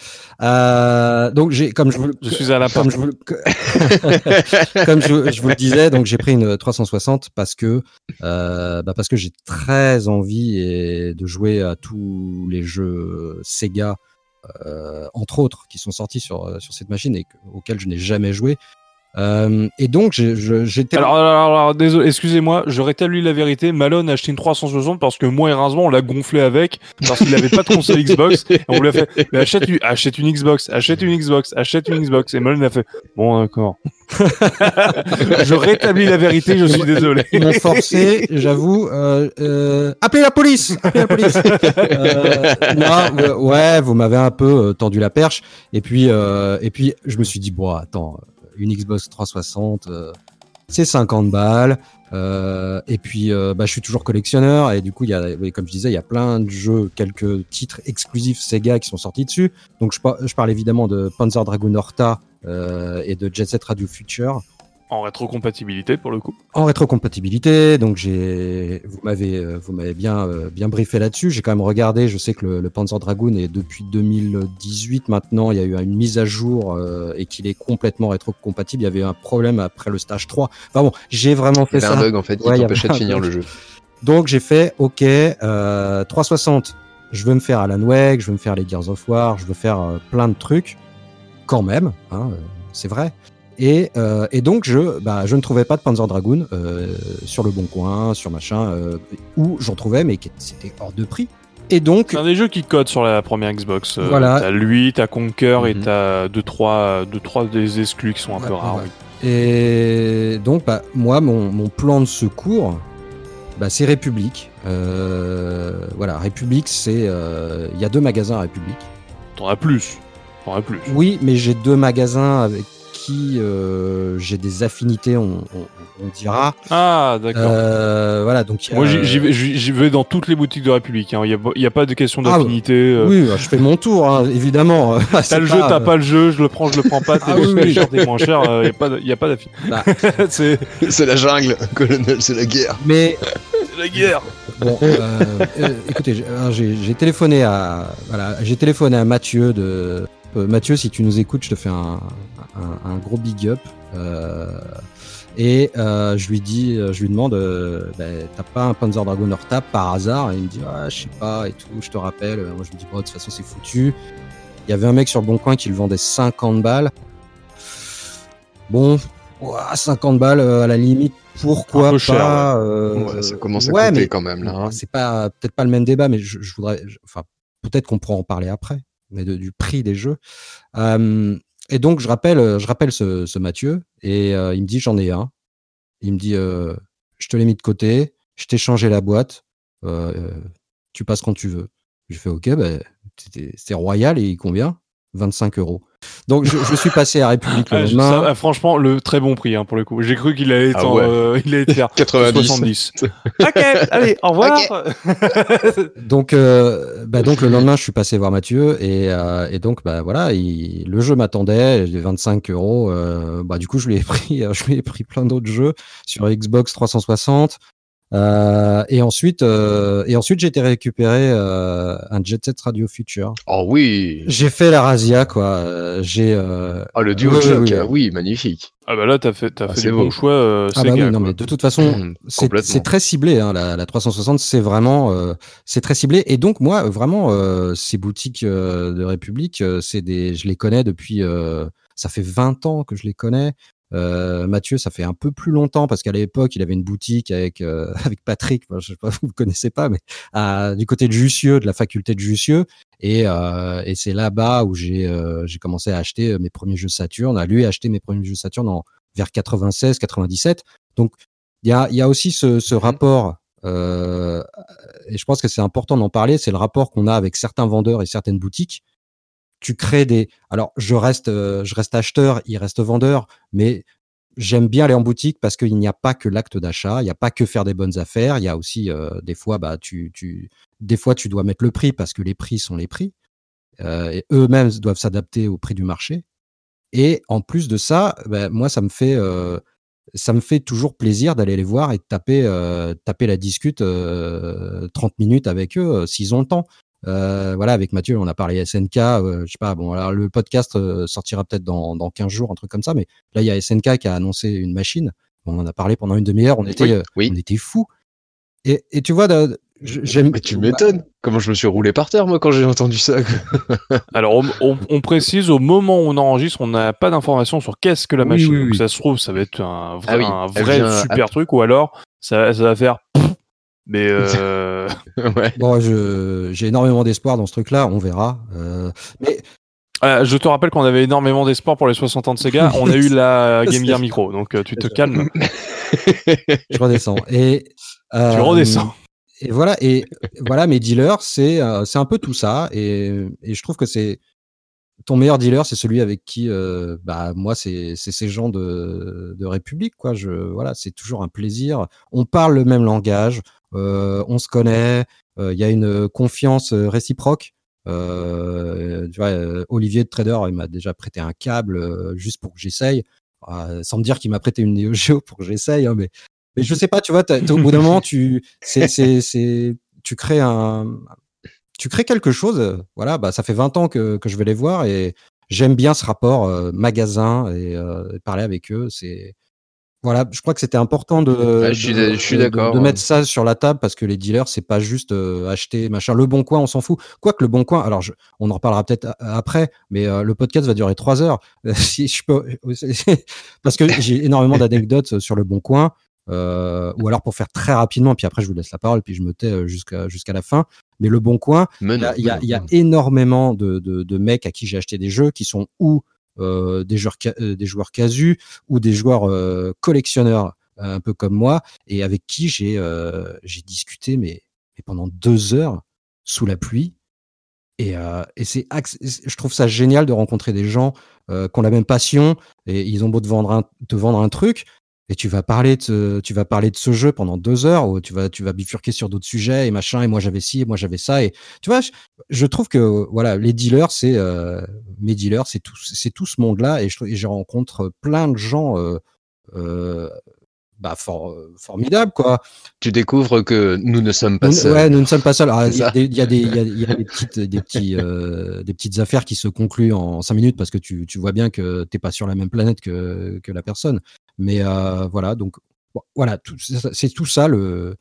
C: Euh, donc, j'ai, comme je vous,
B: je suis à la
C: comme, je vous, comme je, je, vous le disais, donc j'ai pris une 360 parce que, euh, bah parce que j'ai très envie et de jouer à tous les jeux Sega. Euh, entre autres, qui sont sortis sur, sur cette machine et auxquels je n'ai jamais joué. Euh, et donc, j'étais.
B: Alors, alors, alors, désolé, excusez-moi, je rétablis la vérité. Malone a acheté une 360 parce que moi et Razvan, on l'a gonflé avec parce qu'il n'avait pas de console Xbox. Et on lui a fait mais achète, achète une Xbox, achète une Xbox, achète une Xbox. Et Malone a fait Bon, d'accord. je rétablis la vérité, je suis désolé.
C: Ils m'ont forcé, j'avoue. Euh, euh, appelez la police Appelez la police euh, non, Ouais, vous m'avez un peu euh, tendu la perche. Et puis, euh, et puis, je me suis dit Bon, attends une Xbox 360, euh, c'est 50 balles. Euh, et puis, euh, bah, je suis toujours collectionneur et du coup, y a, comme je disais, il y a plein de jeux, quelques titres exclusifs Sega qui sont sortis dessus. Donc, je, je parle évidemment de Panzer Dragoon Horta et de Jet Set Radio Future.
B: En rétrocompatibilité pour le coup.
C: En rétrocompatibilité, donc j'ai, vous m'avez, euh, vous m'avez bien, euh, bien briefé là-dessus. J'ai quand même regardé. Je sais que le, Panzer Dragoon est depuis 2018 maintenant. Il y a eu une mise à jour euh, et qu'il est complètement rétrocompatible. Il y avait un problème après le stage 3. Enfin bon, j'ai vraiment fait ça.
A: un bug en fait qui t'empêchait de finir le jeu.
C: Donc j'ai fait OK, 360. Je veux me faire Alan Wake, je veux me faire les Gears of War, je veux faire plein de trucs quand même. Hein, c'est vrai. Et, euh, et, donc, je, bah, je ne trouvais pas de Panzer Dragoon euh, sur le bon coin, sur machin, euh, où j'en trouvais, mais c'était hors de prix. Et donc.
B: C'est un des jeux qui code sur la première Xbox.
C: Voilà.
B: T'as lui, t'as Conquer et mhm. t'as deux trois, deux, trois des exclus qui sont un peu rares.
C: Et donc, bah, moi, mon, mon, plan de secours, bah, c'est République. Voilà, République, c'est. Il y a deux magasins à République.
B: T'en as plus. T'en as plus.
C: Oui, mais j'ai deux magasins avec qui euh, j'ai des affinités, on, dira.
B: Ah, d'accord.
C: Euh, voilà, donc.
B: Moi, j'y vais, dans toutes les boutiques de République. Hein. Il n'y a, pas de question ah, d'affinité.
C: Euh. oui, je fais mon tour, hein, évidemment.
B: t'as le jeu, t'as pas le jeu, je le prends, je le prends pas. T'es ah, oui, cher, t'es moins cher. Il n'y a pas d'affinité. Bah.
A: c'est la jungle, colonel, c'est la guerre.
C: Mais.
B: c'est la guerre.
C: Bon, écoutez, j'ai téléphoné à voilà, j'ai téléphoné à Mathieu de Mathieu, si tu nous écoutes, je te fais un, un, gros big up. Euh, et euh, je lui dis, euh, je lui demande, bah, t'as pas un Panzer Dragon Horta par hasard? Et il me dit, ah, je sais pas et tout. Je te rappelle. Moi, je me dis, bon, de toute façon, c'est foutu. Il y avait un mec sur le bon coin qui le vendait 50 balles. Bon, 50 balles à la limite. Pourquoi pas
A: ouais, Ça commence à coûter quand même là. Hein.
C: C'est pas peut-être pas le même débat, mais je, voudrais, enfin, peut-être qu'on pourra en parler après, mais du prix des jeux. Euh, et donc, je rappelle, euh, ce, Mathieu et euh, il me dit j'en ai un. Il me dit euh, je te l'ai mis de côté, je t'ai changé la boîte, tu passes quand tu veux. Je fais ok, ben, c'est royal et il convient 25 euros. Donc je, je, suis passé à République le
B: ah, Ça, franchement, le très bon prix hein, pour le coup. J'ai cru qu'il allait être, ah euh, il allait faire 90. 70. ok, allez, au revoir.
C: donc, euh, bah, donc le lendemain, je suis passé voir Mathieu et, euh, et donc bah voilà, il, le jeu m'attendait, 25 euros. Euh, bah du coup, je lui ai pris, je lui ai pris plein d'autres jeux sur Xbox 360. Euh, et ensuite, euh, et ensuite, j'ai été récupérer euh, un Jet Set Radio Future.
A: Oh oui.
C: J'ai fait la Razia, quoi. J'ai.
A: Ah le DualShock, oui, magnifique.
B: Ah bah là, t'as fait, t'as ah, fait des bons choix.
C: ah bah oui, non, mais de toute façon, mmh, c'est très ciblé. Hein, la, la 360, c'est vraiment, c'est très ciblé. Et donc moi, vraiment, ces boutiques de République, c'est des, je les connais depuis. ça fait 20 ans que je les connais. Euh, Mathieu, ça fait un peu plus longtemps parce qu'à l'époque, il avait une boutique avec euh, avec Patrick. je sais pas, vous ne connaissez pas, mais du côté de Jussieu, de la faculté de Jussieu, et, euh, et c'est là-bas où j'ai euh, j'ai commencé à acheter mes premiers jeux Saturn. À lui acheter mes premiers jeux Saturn en vers 96, 97. Donc, il y a, y a aussi ce, ce rapport, euh, et je pense que c'est important d'en parler, c'est le rapport qu'on a avec certains vendeurs et certaines boutiques. Tu crées des. Alors, je reste, euh, je reste acheteur, il reste vendeur, mais j'aime bien aller en boutique parce qu'il n'y a pas que l'acte d'achat, il n'y a pas que faire des bonnes affaires, il y a aussi euh, des fois, bah, tu, tu, des fois, tu dois mettre le prix parce que les prix sont les prix. Euh, et eux-mêmes doivent s'adapter au prix du marché. Et en plus de ça, bah, moi, ça me fait, ça me fait toujours plaisir d'aller les voir et de taper, taper la discute 30 minutes avec eux s'ils ont le temps. Voilà, avec Mathieu, on a parlé SNK. je sais pas, bon, alors le podcast sortira peut-être dans, dans 15 jours, un truc comme ça. Mais là, il y a SNK qui a annoncé une machine. On en a parlé pendant une demi-heure. On était, on était fous. Et, et tu vois, J'aime.
A: Mais tu m'étonnes. Comment je me suis roulé par terre moi quand j'ai entendu ça.
B: Alors on, précise au moment où on enregistre, on n'a pas d'informations sur qu'est-ce que la machine. Donc, ça se trouve, ça va être un vrai, ah un vrai super truc, ou alors ça, ça va faire. Mais euh...
C: ouais. bon, j'ai énormément d'espoir dans ce truc-là. On verra. Euh, mais
B: euh, je te rappelle qu'on avait énormément d'espoir pour les 60 ans de Sega. On a eu la Game Gear Micro, donc euh, tu te calmes.
C: je redescends. Et
B: tu redescends
C: et voilà, et voilà, mes dealers, c'est euh, c'est un peu tout ça, et, et je trouve que c'est ton meilleur dealer, c'est celui avec qui, euh, bah moi, c'est ces gens de, de République, quoi. Je voilà, c'est toujours un plaisir. On parle le même langage, euh, on se connaît, il y a une confiance réciproque. tu vois, Olivier de Trader, il m'a déjà prêté un câble juste pour que j'essaye. sans me dire qu'il m'a prêté une Neo Geo pour que j'essaye, hein, mais mais je sais pas, tu vois, au bout d'un moment, tu, c'est, c'est, tu crées un, tu crées quelque chose. Voilà, bah, ça fait 20 ans que, que je vais les voir et j'aime bien ce rapport euh, magasin et euh, parler avec eux. C'est, voilà, je crois que c'était important de,
A: je suis, d'accord,
C: de, mettre ça sur la table parce que les dealers, c'est pas juste euh, acheter machin. Le bon coin, on s'en fout. Quoique le bon coin, alors je, on en reparlera peut-être après, mais euh, le podcast va durer trois heures. si je peux, parce que j'ai énormément d'anecdotes sur le bon coin. Euh, ou alors pour faire très rapidement, puis après je vous laisse la parole, puis je me tais jusqu'à jusqu'à la fin. Mais le Bon Coin, il y a, y a, énormément de, de, de, mecs à qui j'ai acheté des jeux qui sont ou euh, des joueurs euh, des joueurs casus ou des joueurs euh, collectionneurs un peu comme moi et avec qui j'ai j'ai discuté mais, mais, pendant deux heures sous la pluie. Et, et c'est je trouve ça génial de rencontrer des gens qui ont la même passion et ils ont beau te vendre un, te vendre un truc, et tu vas parler de tu vas parler de ce jeu pendant deux heures où tu vas tu vas bifurquer sur d'autres sujets et machin et moi j'avais ci et moi j'avais ça et tu vois je, trouve que voilà les dealers c'est euh, mes dealers c'est tout c'est tout ce monde là et je et je rencontre plein de gens euh, euh, bah, formidable quoi.
A: Tu découvres que nous ne sommes pas seuls.
C: Ouais, nous ne sommes pas seuls. Il y, a des, y, a des, y, a, des petites, des petits, des petites affaires qui se concluent en cinq minutes parce que tu, tu vois bien que t'es pas sur la même planète que, que la personne. Mais euh, voilà, donc voilà, c'est tout ça le,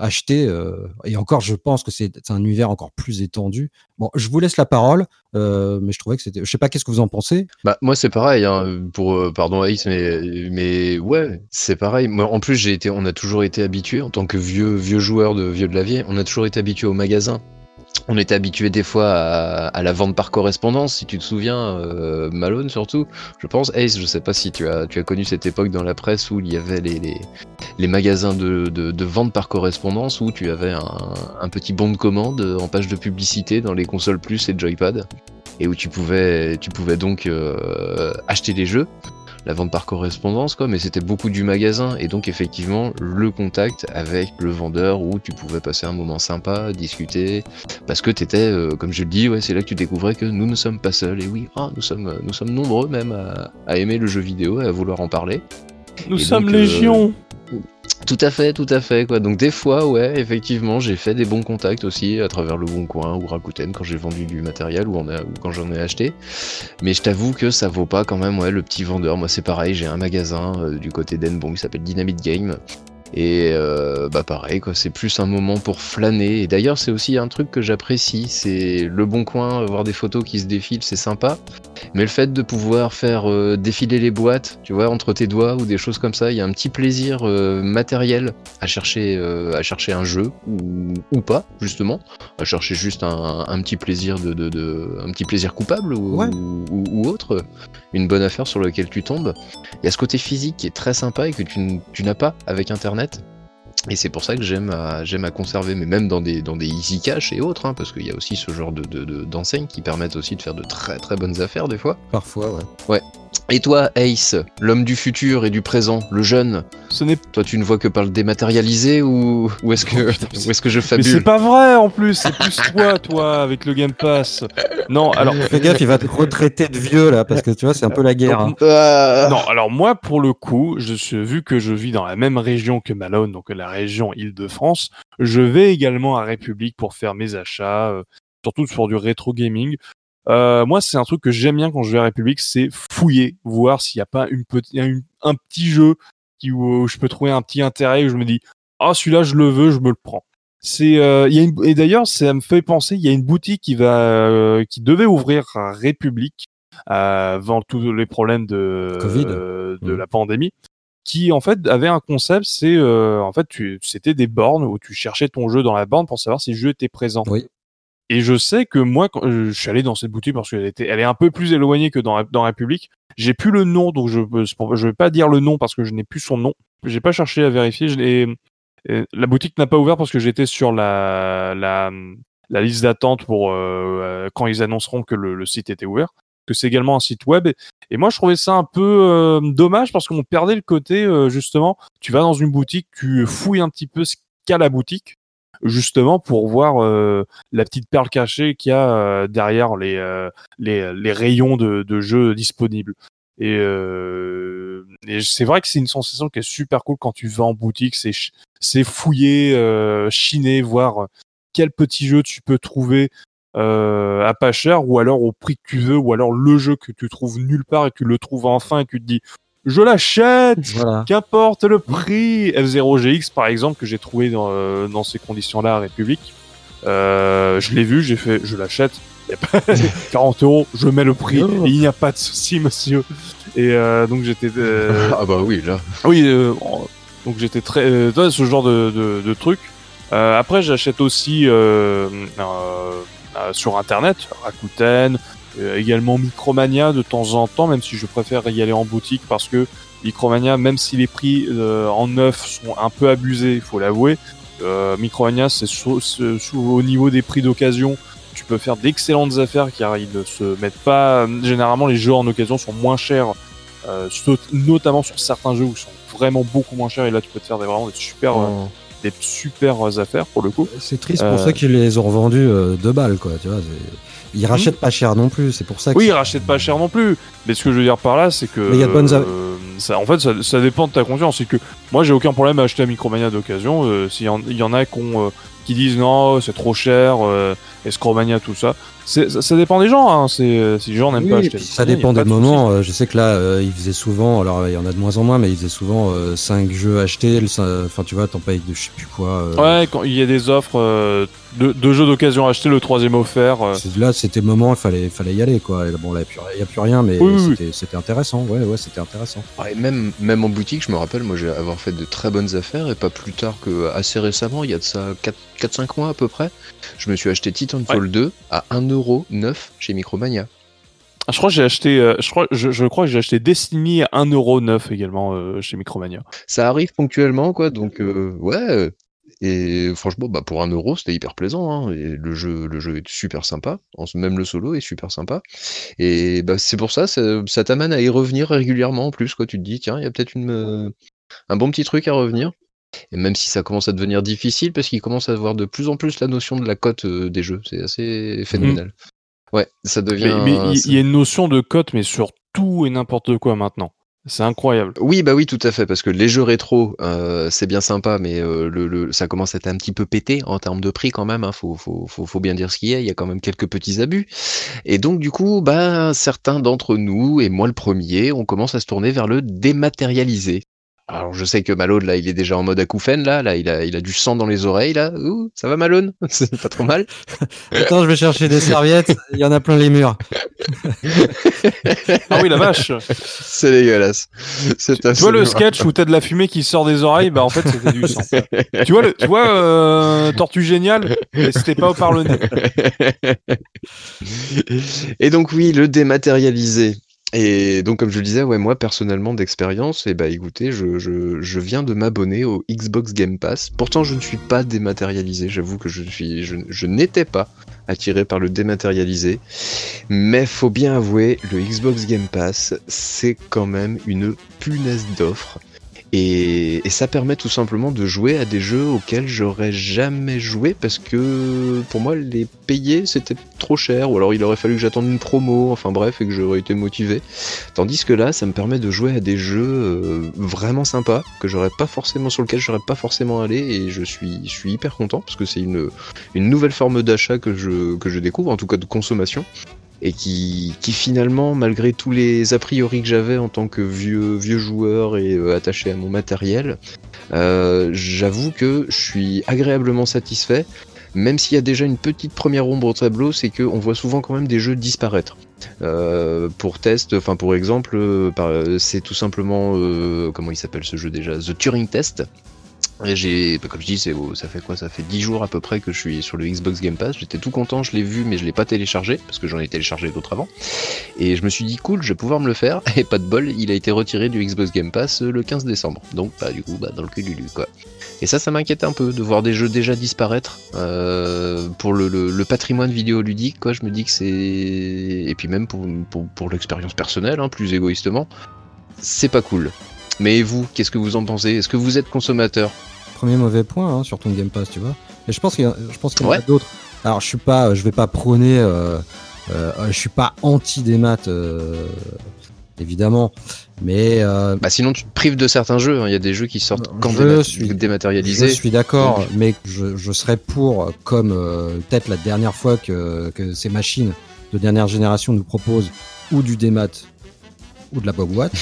C: acheter. Euh, et encore, je pense que c'est un univers encore plus étendu. Bon, je vous laisse la parole, euh, mais je trouvais que c'était. Je sais pas, qu'est-ce que vous en pensez?
A: Bah moi, c'est pareil. Hein, pour pardon, Aïs, mais mais ouais, c'est pareil. Moi, en plus, j'ai été, on a toujours été habitué en tant que vieux vieux joueur de vieux de la vieille, on a toujours été habitué au magasin on était habitué des fois à, la vente par correspondance, si tu te souviens, euh, Malone surtout, je pense. Ace, je sais pas si tu as, connu cette époque dans la presse où il y avait les, magasins de, vente par correspondance où tu avais un, petit bon de commande en page de publicité dans les consoles plus et Joypad et où tu pouvais, tu pouvais donc euh, acheter des jeux la vente par correspondance, quoi, mais c'était beaucoup du magasin, et donc effectivement le contact avec le vendeur où tu pouvais passer un moment sympa, discuter, parce que t'étais, euh, comme je le dis, ouais, c'est là que tu découvrais que nous ne sommes pas seuls, et oui, ah, nous sommes, nous sommes nombreux même à, aimer le jeu vidéo et à vouloir en parler.
B: Nous sommes euh, légion.
A: Tout à fait, tout à fait. Quoi. Donc des fois, ouais, effectivement, j'ai fait des bons contacts aussi à travers le Bon Coin ou Rakuten quand j'ai vendu du matériel ou, quand j'en ai acheté. Mais je t'avoue que ça vaut pas quand même, ouais, le petit vendeur. Moi, c'est pareil, j'ai un magasin euh, du côté d'Enbon qui s'appelle Dynamite Game. Et euh, bah pareil, quoi, c'est plus un moment pour flâner. Et d'ailleurs, c'est aussi un truc que j'apprécie. C'est le bon coin, voir des photos qui se défilent, c'est sympa. Mais le fait de pouvoir faire euh, défiler les boîtes, tu vois, entre tes doigts ou des choses comme ça, il y a un petit plaisir euh, matériel à chercher, euh, à chercher un jeu ou, ou pas, justement, à chercher juste un, un petit plaisir de, de, de- un petit plaisir coupable ou,
C: Ouais.
A: ou, ou autre, une bonne affaire sur laquelle tu tombes. Il y a ce côté physique qui est très sympa et que tu, n'as pas avec Internet. Et c'est pour ça que j'aime à, j'aime à conserver, mais même dans des, dans des easy cash et autres, hein, parce qu'il y a aussi ce genre de, de, de- d'enseignes qui permettent aussi de faire de très très bonnes affaires des fois.
C: Parfois, ouais.
A: Et toi, Ace, l'homme du futur et du présent, le jeune,
B: Ce n'est
A: toi tu ne vois que par le dématérialisé ou, ou est-ce que,
B: Oh,
A: ou que je
B: Mais c'est
A: fabule
B: pas vrai en plus, c'est plus toi, toi, avec le Game Pass. Non, alors.
C: Fais gaffe, il va te retraiter de vieux là, parce que tu vois, c'est un peu la guerre. hein.
B: Donc,
A: Ah.
B: Non, alors moi, pour le coup, je suis, vu que je vis dans la même région que Malone, donc la région Île-de-France, je vais également à République pour faire mes achats, euh, surtout sur du rétro gaming. Euh, moi, c'est un truc que j'aime bien quand je vais à République, c'est fouiller, voir s'il n'y a pas une petite, un, un petit jeu qui, où je peux trouver un petit intérêt, où je me dis, ah celui-là, je le veux, je me le prends. C'est, euh, il y a une, et d'ailleurs, ça me fait penser, il y a une boutique qui va, euh, qui devait ouvrir à République euh, avant tous les problèmes de
C: Covid.
B: euh, de
C: Mhm.
B: la pandémie, qui en fait avait un concept, c'est euh, en fait tu, c'était des bornes où tu cherchais ton jeu dans la borne pour savoir si le jeu était présent.
C: Oui.
B: Et je sais que moi, euh, je suis allé dans cette boutique parce qu'elle était, elle est un peu plus éloignée que dans dans République. J'ai plus le nom, donc je je vais pas dire le nom parce que je n'ai plus son nom. J'ai pas cherché à vérifier. Euh, la boutique n'a pas ouvert parce que j'étais sur la la la liste d'attente pour euh, euh, quand ils annonceront que le, site était ouvert. Que c'est également un site web. Et, moi, je trouvais ça un peu dommage parce qu'on perdait le côté euh, justement. Tu vas dans une boutique, tu fouilles un petit peu ce qu'a la boutique justement pour voir euh, la petite perle cachée qu'il y a euh, derrière les, euh, les, les rayons de, de jeux disponibles. Et, c'est vrai que c'est une sensation qui est super cool quand tu vas en boutique, c'est c'est fouiller, chiner, voir quel petit jeu tu peux trouver à pas cher ou alors au prix que tu veux ou alors le jeu que tu trouves nulle part et que tu le trouves enfin et que tu te dis je l'achète
C: Voilà.
B: Qu'importe le prix, F0GX par exemple que j'ai trouvé dans, euh, dans ces conditions-là à République, euh, je l'ai vu, j'ai fait, je l'achète. Il y a pas 40 euros, je mets le prix
C: Oh.
B: et il n'y a pas de souci, monsieur. Et euh, donc j'étais,
A: Ah bah oui, là.
B: oui, donc j'étais très, toi, ce genre de, de, de truc. Après, j'achète aussi sur internet, Rakuten, également Micromania de temps en temps, même si je préfère y aller en boutique parce que Micromania, même si les prix euh, en neuf sont un peu abusés, il faut l'avouer, euh, Micromania, c'est au niveau des prix d'occasion, tu peux faire d'excellentes affaires car ils ne se mettent pas. Généralement, les jeux en occasion sont moins chers, euh, notamment sur certains jeux où ils sont vraiment beaucoup moins chers et là tu peux te faire des, vraiment des super, euh,
A: Oh.
B: Des super affaires pour le coup.
C: C'est triste
B: Euh,
C: pour ça qu'ils les ont revendus euh, deux balles, quoi. Tu vois, ils rachètent pas cher non plus. C'est pour ça. Que
B: Oui, ils rachètent pas cher non plus. Mais ce que je veux dire par là, c'est que.
C: Mais il y a de bonnes
B: euh, ça, en fait, ça, ça dépend de ta conscience. C'est que moi, j'ai aucun problème à acheter un Micromania d'occasion. Euh, S'il y, y en a qui, ont, euh, qui disent non, c'est trop cher, euh, Escromania, tout ça. C'est- Ça, ça dépend des gens. Hein. C'est, euh, si les gens n'aiment
C: Oui,
B: pas
C: et
B: acheter
C: ça dépend
B: a
C: des
B: de
C: moments. Euh, Je sais que là, euh, ils faisaient souvent, alors il y en a de moins en moins, mais ils faisaient souvent 5 jeux achetés. Enfin, tu vois, t'en payes de je sais plus quoi. euh,
B: Ouais, quand il y a des offres euh, de, de jeux d'occasion achetés, le troisième offert. euh,
C: c'est- Là, c'était le moment, il fallait, fallait y aller, quoi. Et bon, là, il n'y a plus rien, mais
B: Oui, oui, oui.
C: c'était c'était intéressant. Ouais, ouais, c'était intéressant.
A: Ouais, même, même en boutique, je me rappelle, moi, j'ai avoir fait de très bonnes affaires et pas plus tard que assez récemment, il y a de ça 4-5 mois à peu près, je me suis acheté Titanfall 2 à 1,9€ chez Micromania.
B: Je crois que j'ai acheté, euh, je crois, je, je crois que j'ai acheté Destiny à 1,9€ également euh, chez Micromania.
A: Ça arrive ponctuellement, quoi, donc euh, ouais. Et franchement, bah, pour 1€, c'était hyper plaisant. Hein, et le jeu, le jeu est super sympa. Même le solo est super sympa. Et bah, c'est pour ça, ça, ça t'amène à y revenir régulièrement en plus. Quoi. Tu te dis, tiens, il y a peut-être une, un bon petit truc à revenir. Et même si ça commence à devenir difficile, parce qu'il commence à avoir de plus en plus la notion de la cote euh, des jeux. C'est assez phénoménal. Ouais, ça devient.
B: Mais mais il il y, a une notion de cote, mais sur tout et n'importe quoi maintenant. C'est incroyable.
A: Oui, bah oui, tout à fait, parce que les jeux rétro, euh, c'est bien sympa, mais euh, le, le- ça commence à être un petit peu pété en termes de prix quand même. Hein, faut, faut, faut, faut bien dire ce qu'il y a. Il y a quand même quelques petits abus. Et donc du coup, bah certains d'entre nous, et moi le premier, on commence à se tourner vers le dématérialisé. Alors je sais que Malone là, il est déjà en mode acouphène là, là, il a, il a du sang dans les oreilles là. Ouh, ça va Malone? C'est pas trop mal.
C: Attends, je vais chercher des serviettes. Il y en a plein les murs.
B: ah oui, la vache.
A: C'est dégueulasse.
B: Tu, tu vois le sketch où t'as de la fumée qui sort des oreilles, bah en fait c'était du sang. tu vois, le, tu vois euh, Tortue génial, c'était pas au par le nez.
A: Et donc oui, le dématérialisé. Et donc, comme je le disais, ouais, moi personnellement d'expérience, et eh bah écoutez, je, je, je viens de m'abonner au Xbox Game Pass. Pourtant, je ne suis pas dématérialisé. J'avoue que je suis, je, je n'étais pas attiré par le dématérialisé. Mais faut bien avouer, le Xbox Game Pass, c'est quand même une punaise d'offre. Et, ça permet tout simplement de jouer à des jeux auxquels j'aurais jamais joué parce que pour moi les payer c'était trop cher. Ou alors il aurait fallu que j'attende une promo, enfin bref, et que j'aurais été motivé. Tandis que là ça me permet de jouer à des jeux euh, vraiment sympas que j'aurais pas forcément sur lequel j'aurais pas forcément allé. Et je suis, je suis hyper content parce que c'est une, une nouvelle forme d'achat que je, que je découvre, en tout cas de consommation et qui, finalement, malgré tous les a priori que j'avais en tant que vieux, joueur et euh, attaché à mon matériel, euh, j'avoue que je suis agréablement satisfait. Même s'il y a déjà une petite première ombre au tableau, c'est qu'on voit souvent quand même des jeux disparaître. Euh, pour test, enfin pour exemple, c'est tout simplement comment il s'appelle ce jeu déjà, The Turing Test, j'ai, bah, comme je dis, ça fait quoi? Ça fait 10 jours à peu près que je suis sur le Xbox Game Pass. J'étais tout content, je l'ai vu, mais je l'ai pas téléchargé parce que j'en ai téléchargé d'autres avant. Et je me suis dit cool, je vais pouvoir me le faire. Et pas de bol, il a été retiré du Xbox Game Pass euh, le 15 décembre. Donc, bah du coup, bah dans le cul du lu quoi. Et ça, ça m'inquiète un peu de voir des jeux déjà disparaître euh, pour le, patrimoine vidéoludique. Quoi, je me dis que c'est et puis même pour l'expérience personnelle, hein, plus égoïstement, c'est pas cool. Mais vous, qu'est-ce que vous en pensez? Est-ce que vous êtes consommateur?
C: Premier mauvais point hein, sur ton Game Pass, tu vois. Et je pense qu'il y, je pense qu'il y en a d'autres. Alors, je suis pas, je vais pas prôner, euh, euh, je suis pas anti des maths, euh, évidemment. Mais euh,
A: bah sinon, tu te prives de certains jeux. Hein. Il y a des jeux qui sortent quand je suis, dématérialisés.
C: Je suis d'accord, mais je, je, serais pour, comme peut-être la dernière fois que, que ces machines de dernière génération nous proposent ou du démat ou de la boîte.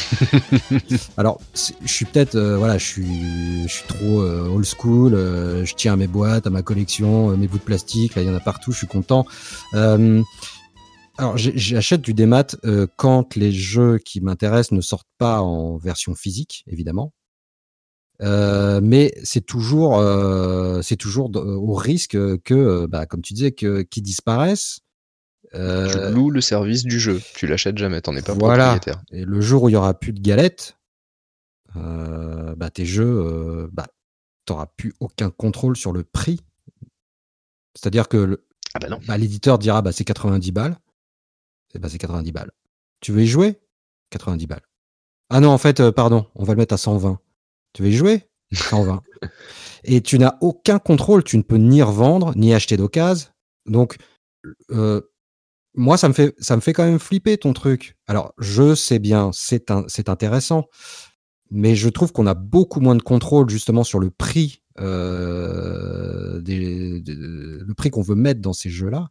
C: Alors, je suis peut-être, euh, voilà, je suis, je suis trop euh, old school. Euh, je tiens à mes boîtes, à ma collection, mes bouts de plastique. Là, il y en a partout. Je suis content. alors, j'achète du démat quand les jeux qui m'intéressent ne sortent pas en version physique, évidemment. mais c'est toujours, c'est toujours au risque que, bah, comme tu disais, que qui disparaissent
A: euh, tu loues le service du jeu, tu l'achètes jamais, t'en es pas propriétaire.
C: Et le jour où il y aura plus de galettes, euh, bah, tes jeux, euh, bah, t'auras plus aucun contrôle sur le prix. C'est-à-dire que
A: ah bah
C: bah, l'éditeur dira bah, c'est 90 balles. Et bah, c'est 90 balles. Tu veux y jouer? 90 balles. Ah non, en fait, pardon, on va le mettre à 120. Tu veux y jouer? 120. Et tu n'as aucun contrôle, tu ne peux ni revendre, ni acheter d'occasion. Donc, moi, ça me fait, ça me fait quand même flipper ton truc. Alors, je sais bien, c'est c'est intéressant, mais je trouve qu'on a beaucoup moins de contrôle justement sur le prix, euh, des, le prix qu'on veut mettre dans ces jeux-là.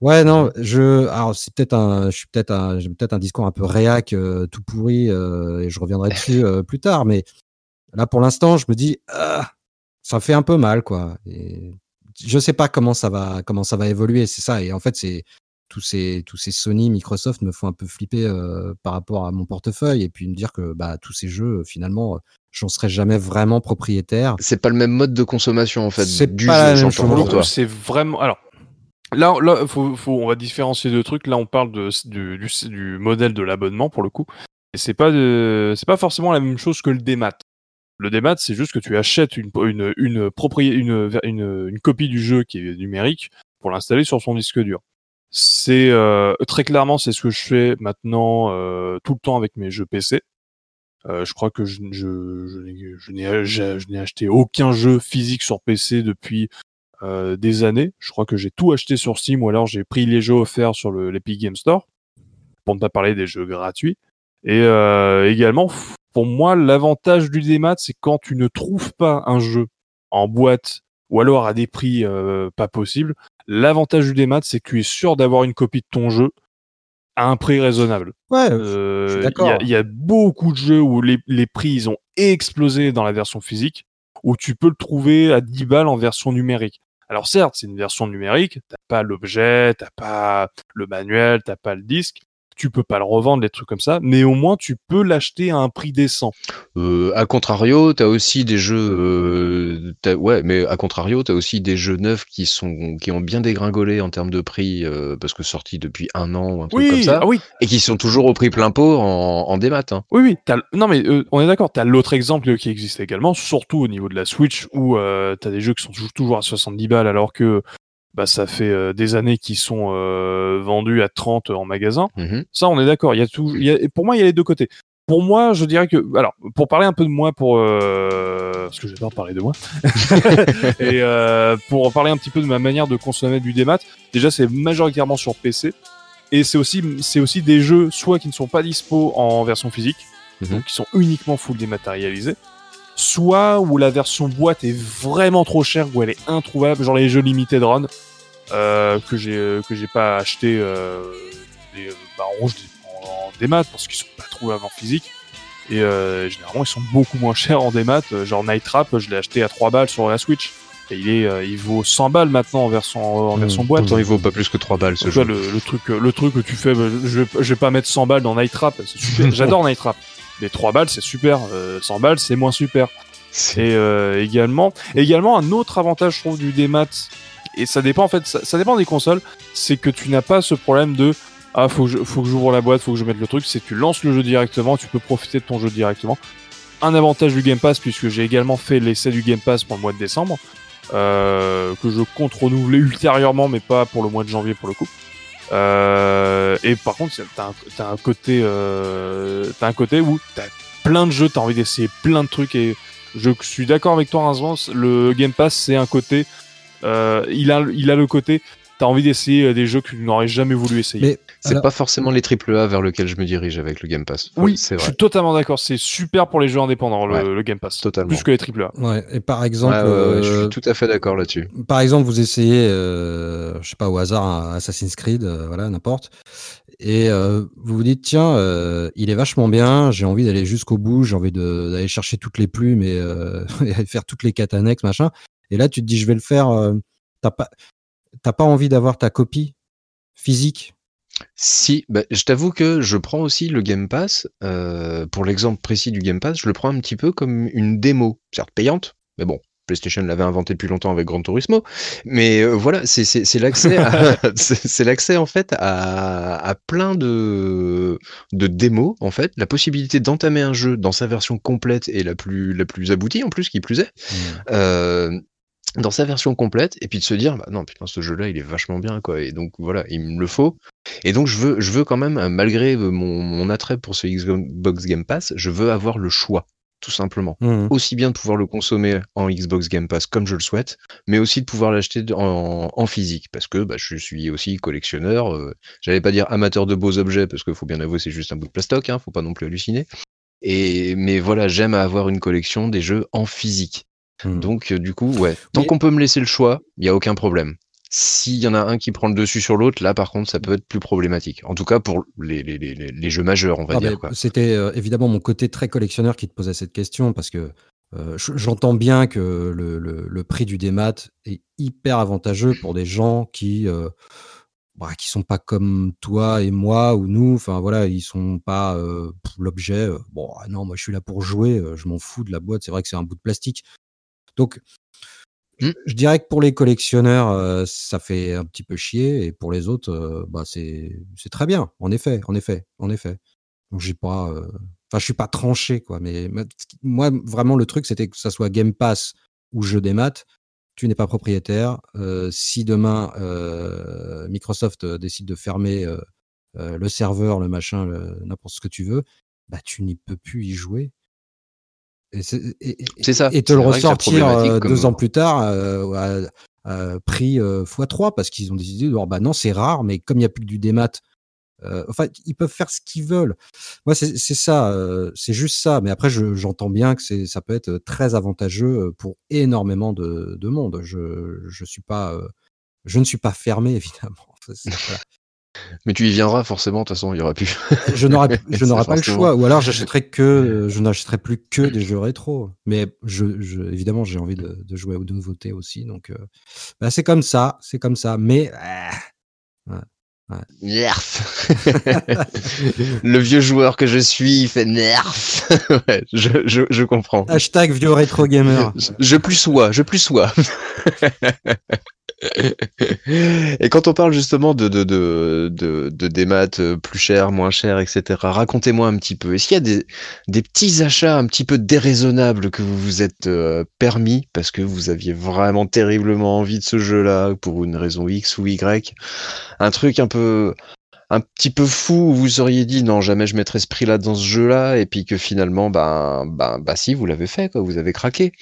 C: Ouais, non, je, alors c'est peut-être un, je suis peut-être un, j'ai peut-être un discours un peu réac, euh, tout pourri, euh, et je reviendrai dessus plus tard, mais là pour l'instant, je me dis, ah, ça fait un peu mal, quoi. Et je sais pas comment ça va comment ça va évoluer, c'est ça. Et en fait, c'est tous ces tous ces Sony, Microsoft me font un peu flipper euh, par rapport à mon portefeuille et puis me dire que bah tous ces jeux finalement j'en serai jamais vraiment propriétaire.
A: C'est pas le même mode de consommation en fait.
C: C'est du pas jeu,
B: pour C'est vraiment alors. Là, là faut, faut, on va différencier deux trucs. Là, on parle de, du, du, du modèle de l'abonnement pour le coup. Et c'est pas c'est pas forcément la même chose que le démat. Le démat, c'est juste que tu achètes une, une, une, une, une, copie du jeu qui est numérique pour l'installer sur son disque dur. C'est euh, très clairement, c'est ce que je fais maintenant euh, tout le temps avec mes jeux PC. Euh, je crois que je, je, je, n'ai acheté aucun jeu physique sur PC depuis euh, des années. Je crois que j'ai tout acheté sur Steam ou alors j'ai pris les jeux offerts sur l'Epic Game Store, pour ne pas parler des jeux gratuits. Et euh, également, pour moi, l'avantage du démat, c'est quand tu ne trouves pas un jeu en boîte ou alors à des prix euh, pas possibles. L'avantage du démat, c'est que tu es sûr d'avoir une copie de ton jeu à un prix raisonnable.
C: Ouais,
B: Euh, Il y, a- il y a beaucoup de jeux où les, les prix ils ont explosé dans la version physique, où tu peux le trouver à 10 balles en version numérique. Alors certes, c'est une version numérique, t'as pas l'objet, t'as pas le manuel, t'as pas le disque, tu peux pas le revendre, des trucs comme ça, mais au moins tu peux l'acheter à un prix décent.
A: Euh, à contrario, t'as aussi des jeux, euh, ouais, mais à contrario, t'as aussi des jeux neufs qui sont, qui ont bien dégringolé en termes de prix, euh, parce que sortis depuis un an ou un truc comme ça,
B: ah oui,
A: et qui sont toujours au prix plein pot en, en démat. Hein.
B: Oui, oui. Non, mais euh, on est d'accord. T'as l'autre exemple qui existe également, surtout au niveau de la Switch, où euh, t'as des jeux qui sont toujours à 70 balles, alors que bah, ça fait euh, des années qu'ils sont euh, vendus à 30 en magasin.
A: Mhm.
B: Ça, on est d'accord. Il y a tout. il y a- et Pour moi, il y a les deux côtés. Pour moi, je dirais que, alors, pour parler un peu de moi, pour euh, parce que j'adore parler de moi, et euh, pour parler un petit peu de ma manière de consommer du démat, déjà, c'est majoritairement sur PC, et c'est aussi, c'est aussi des jeux soit qui ne sont pas dispo en version physique,
A: Mhm.
B: donc qui sont uniquement full dématérialisés, soit où la version boîte est vraiment trop chère, où elle est introuvable, genre les jeux limited run euh, que j'ai euh, que j'ai pas acheté euh, les, bah, en rouge en, en démat parce qu'ils sont pas trouvables en physique. Et euh, généralement, ils sont beaucoup moins chers en démat. Genre Night Trap, je l'ai acheté à 3 balles sur la Switch. Et il, est, il vaut 100 balles maintenant en version, en
C: Mmh.
B: version boîte.
A: Il vaut pas plus que 3 balles ce
B: Donc,
A: jeu.
B: le, le truc, le truc que tu fais, bah, je, vais, je vais pas mettre 100 balles dans Night Trap. J'adore Night Trap. Mais 3 balles, c'est super. Euh, 100 balles, c'est moins super.
A: C'est-
B: Et euh, également, également un autre avantage, je trouve, du démat, et ça dépend en fait, ça, ça dépend des consoles, c'est que tu n'as pas ce problème de ah faut que je- faut que j'ouvre la boîte, faut que je mette le truc. C'est que tu lances le jeu directement, tu peux profiter de ton jeu directement. Un avantage du Game Pass puisque j'ai également fait l'essai du Game Pass pour le mois de décembre, euh, que je compte renouveler ultérieurement, mais pas pour le mois de janvier pour le coup. Euh, et par contre, t'as un, côté, euh, t'as un côté où t'as plein de jeux, t'as envie d'essayer plein de trucs et je suis d'accord avec toi, Rincevent, le Game Pass, c'est un côté, euh, il a, il a le côté, t'as envie d'essayer euh, des jeux que tu n'aurais jamais voulu essayer.
C: Mais
A: C'est
C: alors-
A: pas forcément les AAA vers lesquels je me dirige avec le Game Pass.
B: oui,
A: c'est
B: je
A: vrai.
B: suis totalement d'accord, c'est super pour les jeux indépendants, le,
A: Ouais,
B: le Game Pass.
A: totalement.
B: Plus que les AAA.
C: ouais, et par exemple,
A: Ouais, ouais, ouais, je
C: euh,
A: suis tout à fait d'accord là-dessus.
C: par exemple, vous essayez, euh, je sais pas au hasard, un Assassin's Creed, euh, voilà, n'importe, et euh, vous vous dites tiens, euh, il est vachement bien, j'ai envie d'aller jusqu'au bout, j'ai envie d'aller chercher toutes les plumes et, euh, et faire toutes les quêtes annexes, machin. Et là, tu te dis je vais le faire. euh, T'as pas, t'as pas envie d'avoir ta copie physique?
A: Si, bah, je t'avoue que je prends aussi le Game Pass, euh, pour l'exemple précis du Game Pass, je le prends un petit peu comme une démo, certes payante, mais bon, PlayStation l'avait inventé depuis longtemps avec Gran Turismo, mais euh, voilà, c'est l'accès, à- c'est l'accès en fait à, à plein de, de démos, en fait, la possibilité d'entamer un jeu dans sa version complète et la plus, la plus aboutie en plus, qui plus est, euh, dans sa version complète et puis de se dire bah non putain ce jeu là il est vachement bien quoi. Et donc voilà il me le faut. Et donc je veux je veux quand même euh, malgré euh, mon, mon attrait pour ce Xbox Game Pass je veux avoir le choix tout simplement.
C: Mhm.
A: aussi bien de pouvoir le consommer en Xbox Game Pass comme je le souhaite mais aussi de pouvoir l'acheter en, en physique. Parce que bah, je suis aussi collectionneur euh, j'allais pas dire amateur de beaux objets parce qu'il faut bien avouer c'est juste un bout de plastoc hein, faut pas non plus halluciner. Et mais voilà j'aime avoir une collection des jeux en physique
C: Mhm.
A: donc, euh, du coup, ouais, tant qu'on peut me laisser le choix, il n'y a aucun problème. S'il y en a un qui prend le dessus sur l'autre, là, par contre, ça peut être plus problématique. En tout cas, pour les, les, les, les- les jeux majeurs, on va
C: Ah
A: dire.
C: C'était euh, évidemment mon côté très collectionneur qui te posait cette question parce que euh, je- j'entends bien que le, le- le prix du démat est hyper avantageux pour des gens qui euh, bah, qui sont pas comme toi et moi ou nous. Enfin voilà, ils sont pas l'objet. bon, ah non, moi je suis là pour jouer. je m'en fous de la boîte. C'est vrai que c'est un bout de plastique. Donc
A: Hmm.
C: je dirais que pour les collectionneurs, euh, ça fait un petit peu chier, et pour les autres, euh, bah c'est c'est très bien. En effet, en effet, en effet. Donc j'ai pas, euh, enfin je suis pas tranché quoi. Mais ma- moi vraiment le truc c'était que ça soit Game Pass ou jeu des maths, tu n'es pas propriétaire. Euh, si demain euh, Microsoft décide de fermer euh, le serveur, le machin, n'importe ce que tu veux, bah tu n'y peux plus y jouer. Et c'est et- et-
A: C'est ça.
C: Et te le ressortir euh,
A: comme-
C: deux ans plus tard euh, à, à prix euh, x3 parce qu'ils ont décidé de dire bah non c'est rare mais comme il n'y a plus que du démat euh, enfin ils peuvent faire ce qu'ils veulent moi c'est c'est ça euh, c'est juste ça mais après je- j'entends bien que ça peut être très avantageux euh, pour énormément de, de monde je je suis pas euh, je ne suis pas fermé évidemment voilà.
A: Mais tu y viendras forcément, de toute façon, il y aura plus.
C: Je n'aurai je n'aurai pas le choix. Ou alors j'achèterai que je n'achèterai plus que des jeux rétro. Mais je, je- évidemment j'ai envie de, de jouer aux nouveautés aussi. Donc euh, bah, c'est comme ça, c'est comme ça. Mais ah,
A: Nerf. Le vieux joueur que je suis il fait nerf. ouais, je, je, je comprends.
C: hashtag vieux rétro gamer.
A: Je, je plus sois, je plus sois. Et quand on parle justement de, de, de, de, de des maths euh, plus chers, moins chers, etc., racontez-moi un petit peu. Est-ce qu'il y a des, des petits achats un petit peu déraisonnables que vous vous êtes euh, permis parce que vous aviez vraiment terriblement envie de ce jeu-là pour une raison X ou Y? Un truc un peu un petit peu fou où vous auriez dit non jamais je mettrai ce prix-là dans ce jeu-là et puis que finalement ben bah si vous l'avez fait quoi vous avez craqué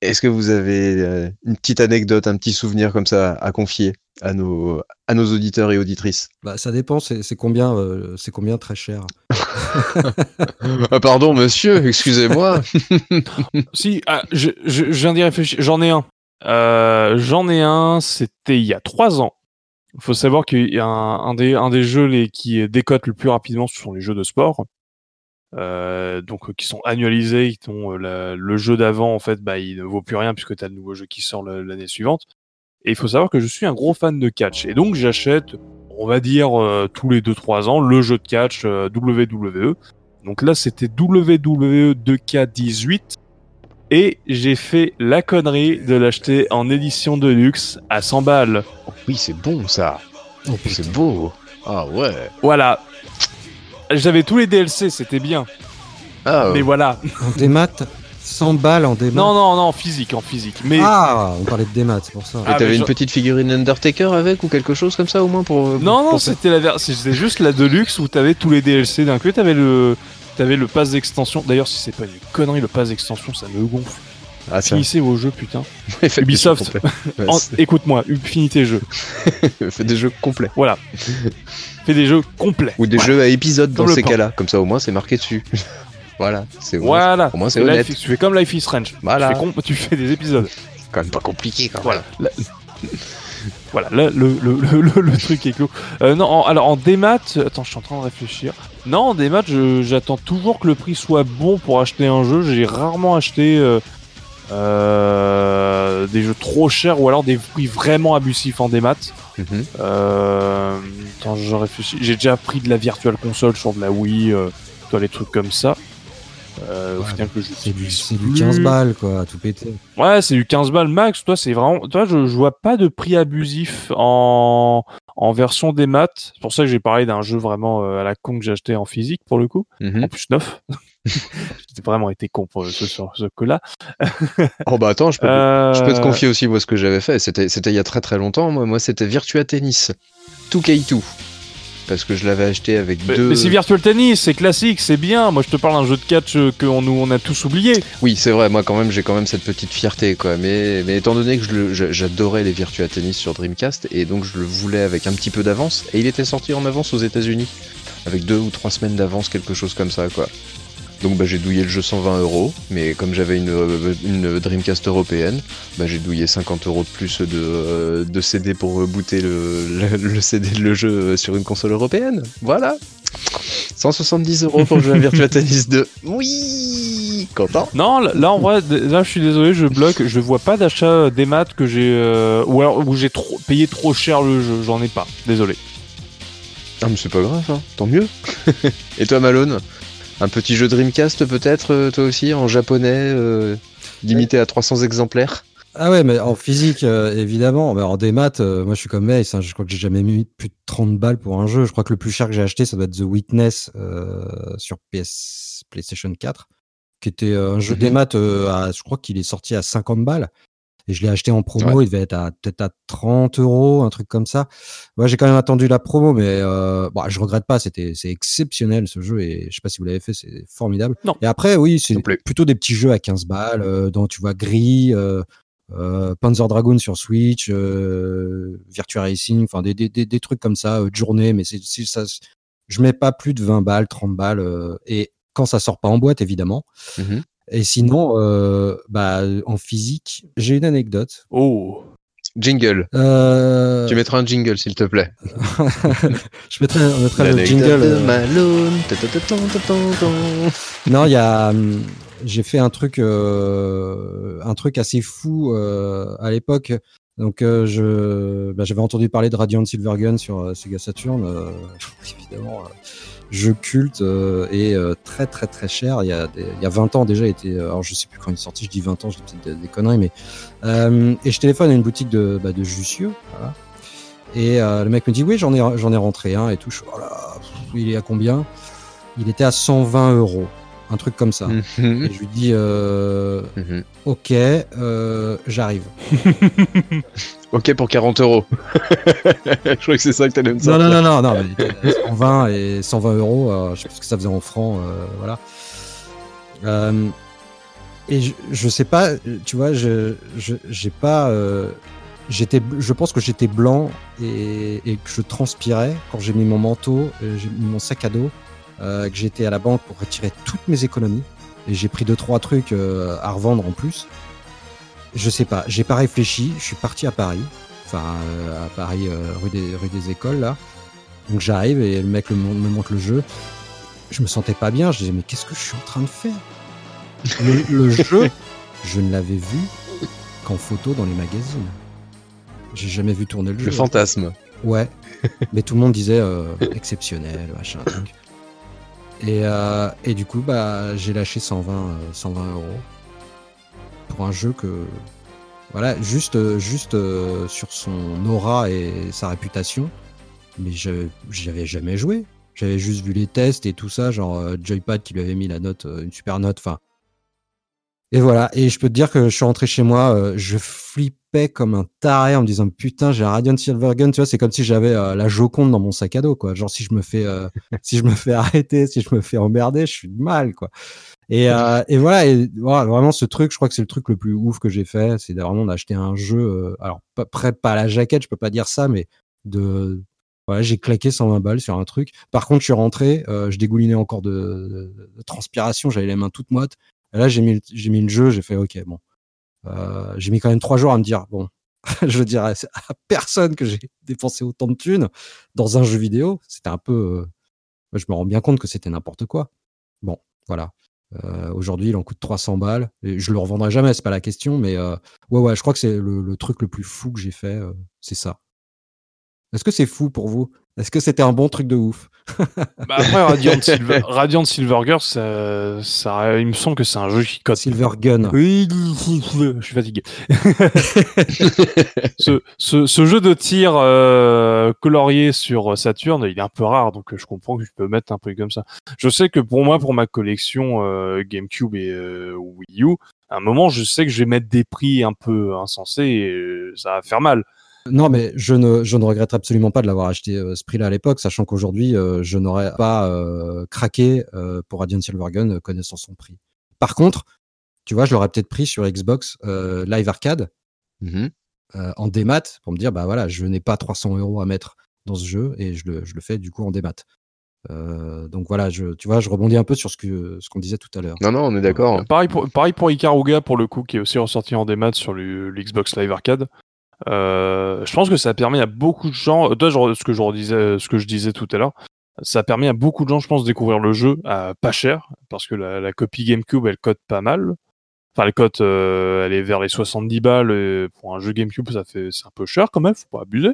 A: est-ce que vous avez euh, une petite anecdote un petit souvenir comme ça à confier à nos à nos auditeurs et auditrices?
C: Bah, ça dépend. C'est c'est combien euh, c'est combien très cher.
A: ah, pardon monsieur excusez-moi
B: Si, ah, je, je, je viens d'y réfléchir. J'en ai un. Euh, J'en ai un, c'était il y a trois ans. Il faut savoir qu'il y a un, un des, un des jeux les, qui décote le plus rapidement, ce sont les jeux de sport. Euh, donc euh, qui sont annualisés, qui ont, euh, la- le jeu d'avant en fait, bah, il ne vaut plus rien puisque tu as le nouveau jeu qui sort l'année suivante. Et il faut savoir que je suis un gros fan de catch et donc j'achète, on va dire euh, tous les 2-3 ans, le jeu de catch euh, WWE. Donc là c'était WWE 2K18 et j'ai fait la connerie de l'acheter en édition de luxe à 100 balles.
A: oui c'est bon ça
C: Oh,
A: c'est beau ah ouais
B: Voilà. J'avais tous les DLC, c'était bien.
A: ah
B: Mais voilà.
C: En démat, 100 balles en démat.
B: Non, non, non, en physique, en physique. Mais
C: Ah, on parlait de démat, c'est pour ça.
A: et
B: Ah,
A: t'avais une
B: je-
A: petite figurine Undertaker avec ou quelque chose comme ça au moins pour
B: non, non,
A: pour
B: c'était la c'était juste la Deluxe où t'avais tous les DLC d'un coup. T'avais le, t'avais le pass d'extension. D'ailleurs, si c'est pas une connerie, le pass d'extension, ça me gonfle.
A: ah
B: Finissez vos jeux, putain. Ubisoft. En- Écoute-moi, finis tes jeux.
A: Faites des jeux complets
B: Voilà. Des jeux complets.
A: ou des
B: Voilà.
A: jeux à épisodes dans ces cas-là comme ça au moins c'est marqué dessus voilà c'est.
B: Voilà.
A: au moins c'est
B: Life
A: honnête
B: is- tu fais comme Life is Strange.
A: Voilà.
B: Tu fais, tu fais des épisodes.
A: quand même pas compliqué quand
B: Voilà.
A: même
B: Voilà, là, le, le, le, le, truc est clos. Euh, non, en- alors en démat, attends, je suis en train de réfléchir. Non, en démat, j'attends toujours que le prix soit bon pour acheter un jeu. J'ai rarement acheté euh, euh, des jeux trop chers ou alors des prix vraiment abusifs en démat. Euh, attends, je réfléchis. J'ai déjà pris de la virtual console sur de la Wii, euh, toi, les trucs comme ça. Euh, au
C: Ouais,
B: final que je
C: C'est du, du
B: plus.
C: 15 balles, quoi, à tout péter.
B: Ouais, c'est du 15 balles max. Toi, c'est vraiment. Toi, je, je vois pas de prix abusif en, en version des maths. C'est pour ça que j'ai parlé d'un jeu vraiment euh, à la con que j'ai acheté en physique pour le coup.
A: Mhm.
B: En plus neuf. j'ai vraiment été con pour ce, sur ce coup-là.
A: oh bah attends je peux
B: Euh,
A: Je peux te confier aussi moi ce que j'avais fait. C'était c'était il y a très très longtemps. Moi, moi c'était Virtua Tennis 2K2 parce que je l'avais acheté avec
B: Mais,
A: deux.
B: mais c'est Virtual Tennis, c'est classique, c'est bien. Moi, je te parle d'un jeu de catch euh, que on, nous, on a tous oublié.
A: Oui, c'est vrai. Moi quand même j'ai quand même cette petite fierté quoi. Mais mais étant donné que j'adorais les Virtua Tennis sur Dreamcast et donc je le voulais avec un petit peu d'avance et il était sorti en avance aux États-Unis avec deux ou trois semaines d'avance quelque chose comme ça quoi. Donc bah, j'ai douillé le jeu 120 euros, mais comme j'avais une, euh, une Dreamcast européenne, bah, j'ai douillé 50 euros de plus de, euh, de CD pour booter le, le, le CD le jeu euh, sur une console européenne. Voilà 170 euros pour jouer à Virtua Tennis 2. Oui Content
B: Non, là, en vrai, là, je suis désolé, je bloque. Je vois pas d'achat des maths que j'ai. euh, ou alors où j'ai trop, payé trop cher le jeu. J'en ai pas. Désolé.
A: Ah mais c'est pas grave, hein. tant mieux. Et toi Malone? Un petit jeu Dreamcast peut-être, euh, toi aussi, en japonais, euh, limité à 300 exemplaires
C: Ah ouais, mais en physique, euh, évidemment. Mais en démat, euh, moi je suis comme Ace. hein, je crois que j'ai jamais mis plus de 30 balles pour un jeu. Je crois que le plus cher que j'ai acheté, ça doit être The Witness euh, sur PS PlayStation 4, qui était un jeu
A: Mhm.
C: démat. à, je crois qu'il est sorti à 50 balles. Et je l'ai acheté en promo, il devait être à peut-être à 30 euros, un truc comme ça. Ouais, j'ai quand même attendu la promo, mais euh, bon, je regrette pas. C'était c'est exceptionnel ce jeu et je sais pas si vous l'avez fait, c'est formidable.
B: Non.
C: Et après, oui, c'est plutôt des petits jeux à 15 balles, euh, dont tu vois Gris, euh, euh, Panzer Dragoon sur Switch, euh, Virtua Racing, enfin des, des, des, des trucs comme ça, euh, de journée, mais c'est ça. Je mets pas plus de 20 balles, 30 balles, euh, et quand ça sort pas en boîte, évidemment.
A: Mhm.
C: Et sinon, euh, bah, en physique, j'ai une anecdote.
B: Oh.
A: Jingle.
C: Euh,
A: Tu mettras un jingle, s'il te plaît.
C: je mettrai, on le jingle.
A: de
C: euh,
A: Malone.
C: Non, il y a, hum, j'ai fait un truc, euh, un truc assez fou euh, à l'époque. Donc, euh, je, bah, j'avais entendu parler de Radiant Silvergun sur euh, Sega Saturn. euh, évidemment, euh, jeu culte euh, et euh, très très très cher. Il y a, des- il y a 20 ans déjà, il était, alors je sais plus quand il est sorti. Je dis 20 ans, je dis peut-être des, conneries, mais euh, et je téléphone à une boutique de, bah, de Jussieu. Et euh, le mec me dit oui, j'en ai j'en ai rentré un et tout. Je oh il est à combien? Il était à 120 euros, un truc comme ça.
A: Mhm.
C: Et je lui dis euh,
A: Mhm.
C: ok, euh, j'arrive.
A: Ok pour 40 euros. Je crois que c'est ça que t'allais me
C: Non,
A: sortir.
C: non, non, non, non, euh, 120 et 120 euros, euh, je ce que ça faisait en francs, voilà. Et je, je sais pas, tu vois, je, je, j'ai pas, j'étais, je pense que j'étais blanc et, et que je transpirais quand j'ai mis mon manteau, j'ai mis mon sac à dos, que j'étais à la banque pour retirer toutes mes économies et j'ai pris deux trois trucs euh, à revendre en plus. Je sais pas, j'ai pas réfléchi, je suis parti à Paris, enfin euh, à Paris euh, rue des rue des écoles là. Donc j'arrive et le mec le me montre le jeu. Je me sentais pas bien, je disais mais qu'est-ce que je suis en train de faire? Le, le jeu, je ne l'avais vu qu'en photo dans les magazines. J'ai jamais vu tourner le jeu.
A: Le fantasme.
C: Ouais. Mais tout le monde disait euh, exceptionnel, machin. truc. Et, euh, et du coup, bah, j'ai lâché 120, euh, 120 euros pour un jeu que, voilà, juste, euh, juste euh, sur son aura et sa réputation. Mais je j'avais jamais joué. J'avais juste vu les tests et tout ça, genre euh, Joypad qui lui avait mis la note, euh, une super note. Enfin. Et voilà. Et je peux te dire que je suis rentré chez moi, euh, je flippais comme un taré en me disant putain, j'ai un Radiant Silvergun. Tu vois, c'est comme si j'avais euh, la Joconde dans mon sac à dos, quoi. Genre si je me fais, euh, si je me fais arrêter, si je me fais emmerder, je suis mal, quoi. Et, euh, et voilà, et voilà, vraiment ce truc, je crois que c'est le truc le plus ouf que j'ai fait, c'est vraiment d'acheter un jeu. euh, alors près pas à la jaquette, je peux pas dire ça, mais de voilà, j'ai claqué 120 balles sur un truc. Par contre, je suis rentré, euh, je dégoulinais encore de, de- de transpiration, j'avais les mains toutes moites. Et là, j'ai mis, j'ai mis le jeu, j'ai fait OK, bon. Euh, j'ai mis quand même trois jours à me dire bon, je dirais à personne que j'ai dépensé autant de thunes dans un jeu vidéo. C'était un peu, euh, je me rends bien compte que c'était n'importe quoi. Bon, voilà. Euh, Aujourd'hui, il en coûte 300 balles. Et je le revendrai jamais, c'est pas la question, mais ouais, ouais, je crois que c'est le, truc le plus fou que j'ai fait, c'est ça. Est-ce que c'est fou pour vous? Est-ce que c'était un bon truc de ouf
B: Bah après, Radiant, Silver, Radiant ça, ça, il me semble que c'est un jeu qui code.
C: Silver Gun.
B: Oui, je suis fatigué. ce, ce, ce jeu de tir euh, colorié sur Saturn, il est un peu rare, donc euh, je comprends que je peux mettre un truc comme ça. Je sais que pour moi, pour ma collection euh, GameCube et euh, Wii U, à un moment, je sais que je vais mettre des prix un peu insensés et ça va faire mal.
C: Non, mais je ne, je ne regrette absolument pas de l'avoir acheté euh, ce prix-là à l'époque, sachant qu'aujourd'hui, euh, je n'aurais pas euh, craqué euh, pour Radiant Silvergun euh, connaissant son prix. Par contre, tu vois, je l'aurais peut-être pris sur Xbox euh, Live Arcade
A: Mhm.
C: euh, en démat pour me dire, bah voilà, je n'ai pas 300 euros à mettre dans ce jeu et je le, je le fais du coup en démat. Euh, donc voilà, je, tu vois, je rebondis un peu sur ce que ce qu'on disait tout à l'heure.
A: Non, non, on est d'accord.
B: Pareil pour, pareil pour Ikaruga, pour le coup, qui est aussi ressorti en démat sur le, le Xbox Live Arcade. Euh, je pense que ça permet à beaucoup de gens, euh, toi, genre, ce que je redisais, ce que je disais tout à l'heure, ça permet à beaucoup de gens, je pense, de découvrir le jeu à pas cher, parce que la, la copie GameCube, elle cote pas mal. Enfin, elle cote, euh, elle est vers les 70 balles. et pour un jeu GameCube, ça fait, c'est un peu cher quand même, faut pas abuser.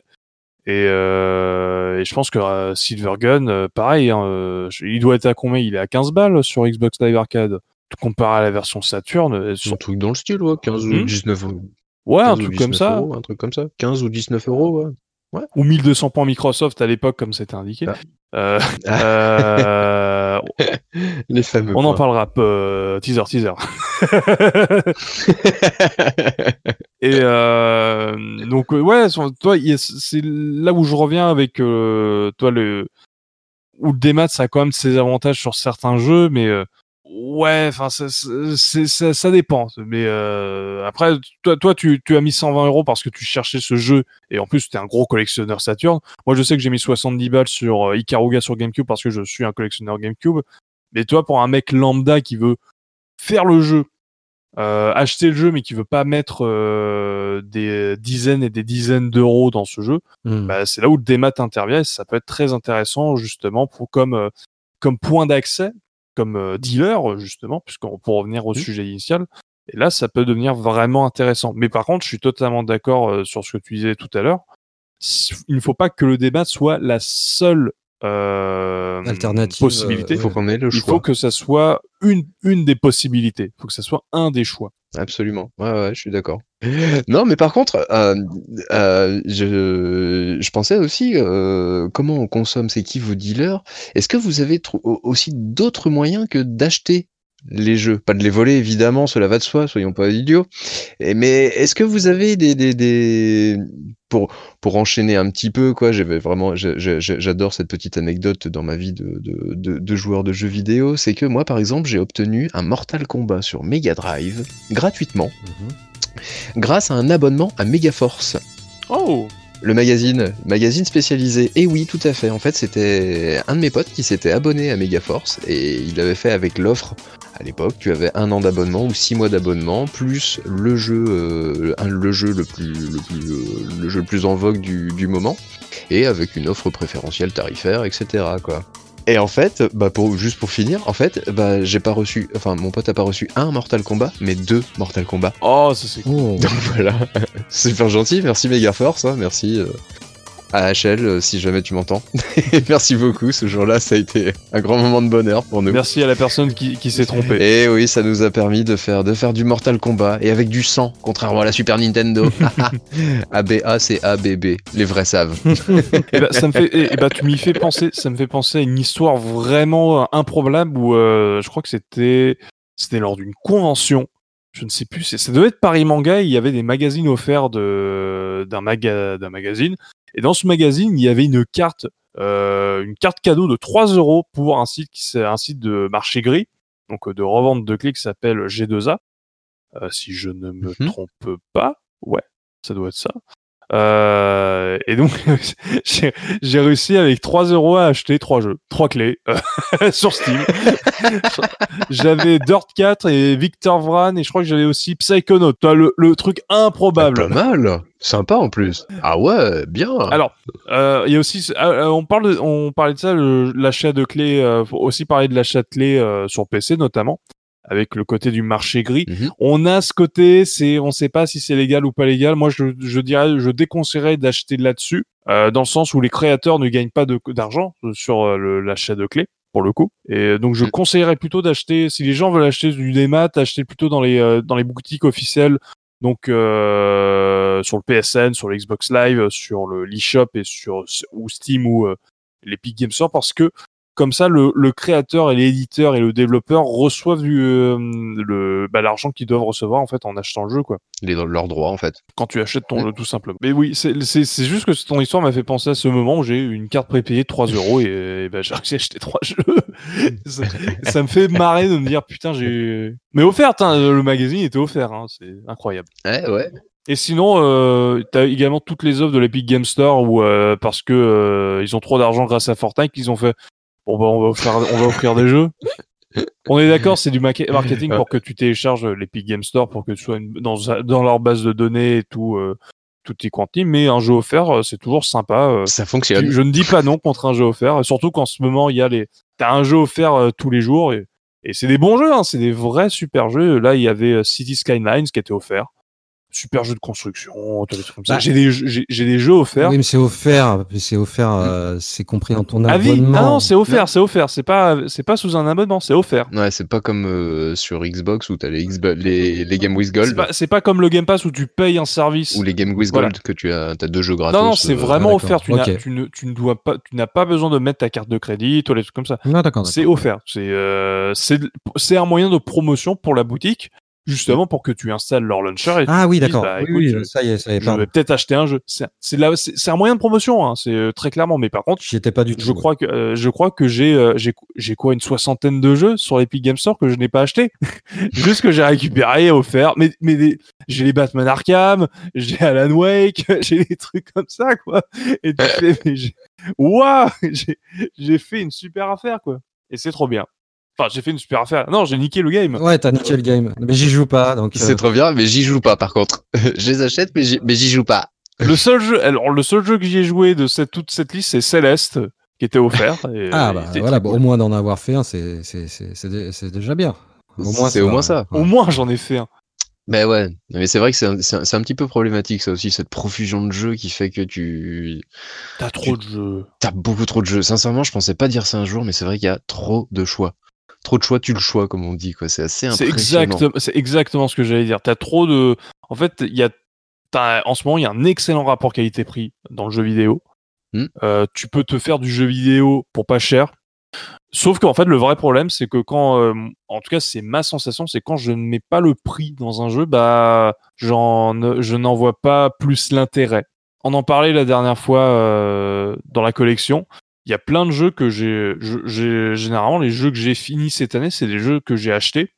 B: Et, euh, et je pense que euh, Silvergun, euh, pareil, hein, euh, il doit être à combien? Il est à 15 balles sur Xbox Live Arcade. Comparé à la version Saturn, sont-
A: Un truc dans le style, ouais. 15 ou
B: Mhm.
A: 19 euros.
B: Ouais, un
A: 15 ou
B: truc comme
A: 19
B: ça.
A: euros, un truc comme ça. 15 ou 19 euros, ouais.
B: Ou 1200 points Microsoft à l'époque, comme c'était indiqué.
A: Ah.
B: Euh, euh,
A: Les fameux.
B: on en parlera. euh, teaser, teaser. Et euh, donc euh, ouais, toi, c'est là où je reviens avec euh, toi le où le démat ça a quand même ses avantages sur certains jeux, mais euh, ouais, enfin ça, ça, ça dépend. Mais euh, après, toi, toi, tu, tu as mis 120 euros parce que tu cherchais ce jeu et en plus tu es un gros collectionneur Saturn. Moi, je sais que j'ai mis 70 balles sur euh, Ikaruga sur GameCube parce que je suis un collectionneur GameCube. Mais toi, pour un mec lambda qui veut faire le jeu euh, acheter le jeu mais qui veut pas mettre euh, des dizaines et des dizaines d'euros dans ce jeu,
C: Hmm.
B: bah, c'est là où le démat intervient et ça peut être très intéressant justement pour comme comme point d'accès, comme euh, dealer justement, puisqu'on pour revenir au
C: Mhm.
B: sujet initial. Et là, ça peut devenir vraiment intéressant. Mais par contre, je suis totalement d'accord euh, sur ce que tu disais tout à l'heure. Il ne faut pas que le débat soit la seule euh,
C: Alternative,
B: possibilité.
C: euh,
A: Il faut qu'on ait le
B: Il
A: choix.
B: faut que ça soit une, une des possibilités. Il faut que ça soit un des choix.
A: Absolument. Ouais, ouais, je suis d'accord. Non, mais par contre, euh, euh, je, je pensais aussi euh, comment on consomme, c'est qui vos dealers? Est-ce que vous avez aussi d'autres moyens que d'acheter les jeux? Pas de les voler, évidemment, cela va de soi, soyons pas idiots. Et- mais est-ce que vous avez des, des, des... Pour, pour enchaîner un petit peu, quoi, j'avais vraiment, j'adore cette petite anecdote dans ma vie de, de, de, de joueur de jeux vidéo, c'est que moi, par exemple, j'ai obtenu un Mortal Kombat sur Mega Drive gratuitement
C: Mhm.
A: grâce à un abonnement à Megaforce,
B: Oh
A: le magazine, magazine spécialisé. Et oui, tout à fait. En fait, c'était un de mes potes qui s'était abonné à Megaforce et il avait fait avec l'offre. À l'époque, tu avais un an d'abonnement ou six mois d'abonnement plus le jeu, euh, le jeu le plus, le plus, euh, le jeu le plus en vogue du, du moment et avec une offre préférentielle tarifaire, etc. Quoi. Et en fait, bah pour, juste pour finir, en fait, bah j'ai pas reçu, enfin mon pote a pas reçu un Mortal Kombat, mais deux Mortal Kombat.
B: Oh, ça c'est cool.
A: Donc voilà, super gentil, merci Megaforce, hein, merci euh, AHL euh, si jamais tu m'entends. merci beaucoup, ce jour-là ça a été un grand moment de bonheur pour nous.
B: Merci à la personne qui, qui s'est trompée.
A: Et oui, ça nous a permis de faire, de faire du Mortal Kombat et avec du sang, contrairement à la Super Nintendo. ABA c'est ABB, les vrais savent.
B: Et bah, ça me fait, et, et bah, tu m'y fais penser, ça me fait penser à une histoire vraiment euh, improbable où euh, je crois que c'était, c'était lors d'une convention. Je ne sais plus, ça devait être Paris Manga. Il y avait des magazines offerts de, d'un maga, d'un magazine. Et dans ce magazine, il y avait une carte, euh, une carte cadeau de 3 euros pour un site qui c'est un site de marché gris, donc euh, de revente de clés qui s'appelle G2A. Euh, si je ne me
A: Mhm.
B: trompe pas, ouais, ça doit être ça. Euh, et donc, j'ai réussi avec 3 euros à acheter trois jeux, trois clés euh, sur Steam. j'avais Dirt 4 et Victor Vran et je crois que j'avais aussi Psychonaut. Toi, le, le truc improbable.
A: Pas mal, sympa en plus. Ah ouais, bien.
B: Alors, euh, il y a aussi, euh, euh, on parle, de, on parlait de ça, l'achat de clés. Euh, faut aussi parler de l'achat de clés euh, sur PC notamment, avec le côté du marché gris.
A: Mhm.
B: On a ce côté, c'est, on sait pas si c'est légal ou pas légal. Moi, je, je dirais, je déconseillerais d'acheter là-dessus, euh, dans le sens où les créateurs ne gagnent pas d'argent euh, sur euh, l'achat de clés. Pour le coup, et donc je
A: Mm.
B: conseillerais plutôt d'acheter, si les gens veulent acheter du démat, acheter plutôt dans les euh, dans les boutiques officielles donc euh, sur le PSN, sur le Xbox Live, sur le l'eShop et sur ou Steam ou euh, l'Epic Game Store parce que comme ça le, le créateur et l'éditeur et le développeur reçoivent du, euh, le bah, l'argent qu'ils doivent recevoir en fait en achetant le jeu quoi.
A: Les, leurs droits en fait.
B: Quand tu achètes ton
A: Ouais.
B: jeu tout simplement. Mais oui, c'est c'est c'est juste que ton histoire m'a fait penser à ce moment où j'ai eu une carte prépayée de 3 euros et, et bah, j'ai réussi à acheter trois jeux. ça, ça me fait marrer de me dire putain j'ai mais offerte hein, le magazine était offert hein, c'est incroyable.
A: Ouais, ouais.
B: Et sinon, euh, tu as également toutes les offres de l'Epic Game Store où, euh, parce que euh, ils ont trop d'argent grâce à Fortnite qu'ils ont fait bon bah on va offrir, on va offrir des jeux. On est d'accord, c'est du marketing pour que tu télécharges l'Epic Game Store pour que tu sois une- dans, dans leur base de données et tout, euh, tout est quanti. Mais un jeu offert, euh, c'est toujours sympa. euh.
A: Ça fonctionne.
B: je ne dis pas non contre un jeu offert, surtout qu'en ce moment il y a les, t'as un jeu offert euh, tous les jours et, et c'est des bons jeux, hein, c'est des vrais super jeux. Là il y avait euh, City Skylines qui était offert super jeu de construction, les trucs comme ça.
C: Bah.
B: J'ai des, jeux- j'ai j'ai des jeux offerts.
C: Oui, mais c'est offert. C'est offert. euh, c'est compris dans ton
B: à vie
C: abonnement.
B: Ah non, c'est offert, c'est offert. C'est pas, c'est pas sous un abonnement, c'est offert.
A: Ouais, c'est pas comme euh, sur Xbox où t'as les, Xbox- les, les Game with
B: C'est
A: Gold
B: pas, c'est pas comme le Game Pass où tu payes un service.
A: ou les Game with
B: Voilà.
A: Gold que tu as, as deux jeux gratos.
B: Non, non, c'est
A: euh,
B: vraiment
C: ah,
B: offert. Tu, ne, tu ne dois pas, tu n'as pas besoin de mettre ta carte de crédit, toi, les trucs comme ça.
C: Non, d'accord. d'accord.
B: C'est offert. C'est, euh, c'est, c'est un moyen de promotion pour la boutique, justement pour que tu installes leur launcher. Et
C: Ah oui, d'accord.
B: bah,
C: oui, ça y est, ça y est.
B: je
C: pardon.
B: vais peut-être acheter un jeu. C'est, c'est, là, c'est, c'est un moyen de promotion, hein, c'est euh, très clairement. Mais par contre,
C: J'y étais pas du tout.
B: je crois que euh, je crois que j'ai euh, j'ai j'ai quoi une soixantaine de jeux sur l'Epic Game Store que je n'ai pas acheté juste que j'ai récupéré offert mais mais des- j'ai les Batman Arkham j'ai Alan Wake j'ai des trucs comme ça quoi et tu fais mais j'ai waouh j'ai j'ai fait une super affaire quoi et c'est trop bien Enfin, j'ai fait une super affaire. Non, j'ai niqué le game.
C: Ouais, t'as niqué le game. Mais j'y joue pas, donc.
A: C'est
C: euh,
A: trop bien, mais j'y joue pas par contre. je les achète, mais j'y mais j'y joue pas.
B: Le seul jeu, alors le seul jeu que j'y ai joué de cette, toute cette liste, c'est Céleste, qui était offert. et,
C: Ah bah voilà, bon,
B: cool.
C: au moins d'en avoir fait un, c'est c'est c'est c'est dé- c'est déjà bien. Au moins
A: C'est au moins ça.
C: Ouais.
B: Au moins, j'en ai fait un.
A: Mais ouais, mais c'est vrai que c'est un, c'est un- c'est un petit peu problématique ça aussi, cette profusion de jeux qui fait que tu
B: T'as trop de jeux.
A: as beaucoup trop de jeux. Sincèrement, je pensais pas dire ça un jour, mais c'est vrai qu'il y a trop de choix. Trop de choix, tu le choix, comme on dit, quoi. C'est assez
B: C'est
A: impressionnant.
B: exact, c'est exactement ce que j'allais dire. T'as trop de. En fait, il y a. t'as- En ce moment, il y a un excellent rapport qualité-prix dans le jeu vidéo.
A: Hmm.
B: Euh, tu peux te faire du jeu vidéo pour pas cher. Sauf qu'en fait, le vrai problème, c'est que quand, euh, en tout cas, c'est ma sensation, c'est quand je ne mets pas le prix dans un jeu, bah, j'en, je n'en vois pas plus l'intérêt. On en parlait la dernière fois euh, dans la collection. Il y a plein de jeux que j'ai, je- généralement les jeux que j'ai finis cette année, c'est des jeux que j'ai achetés,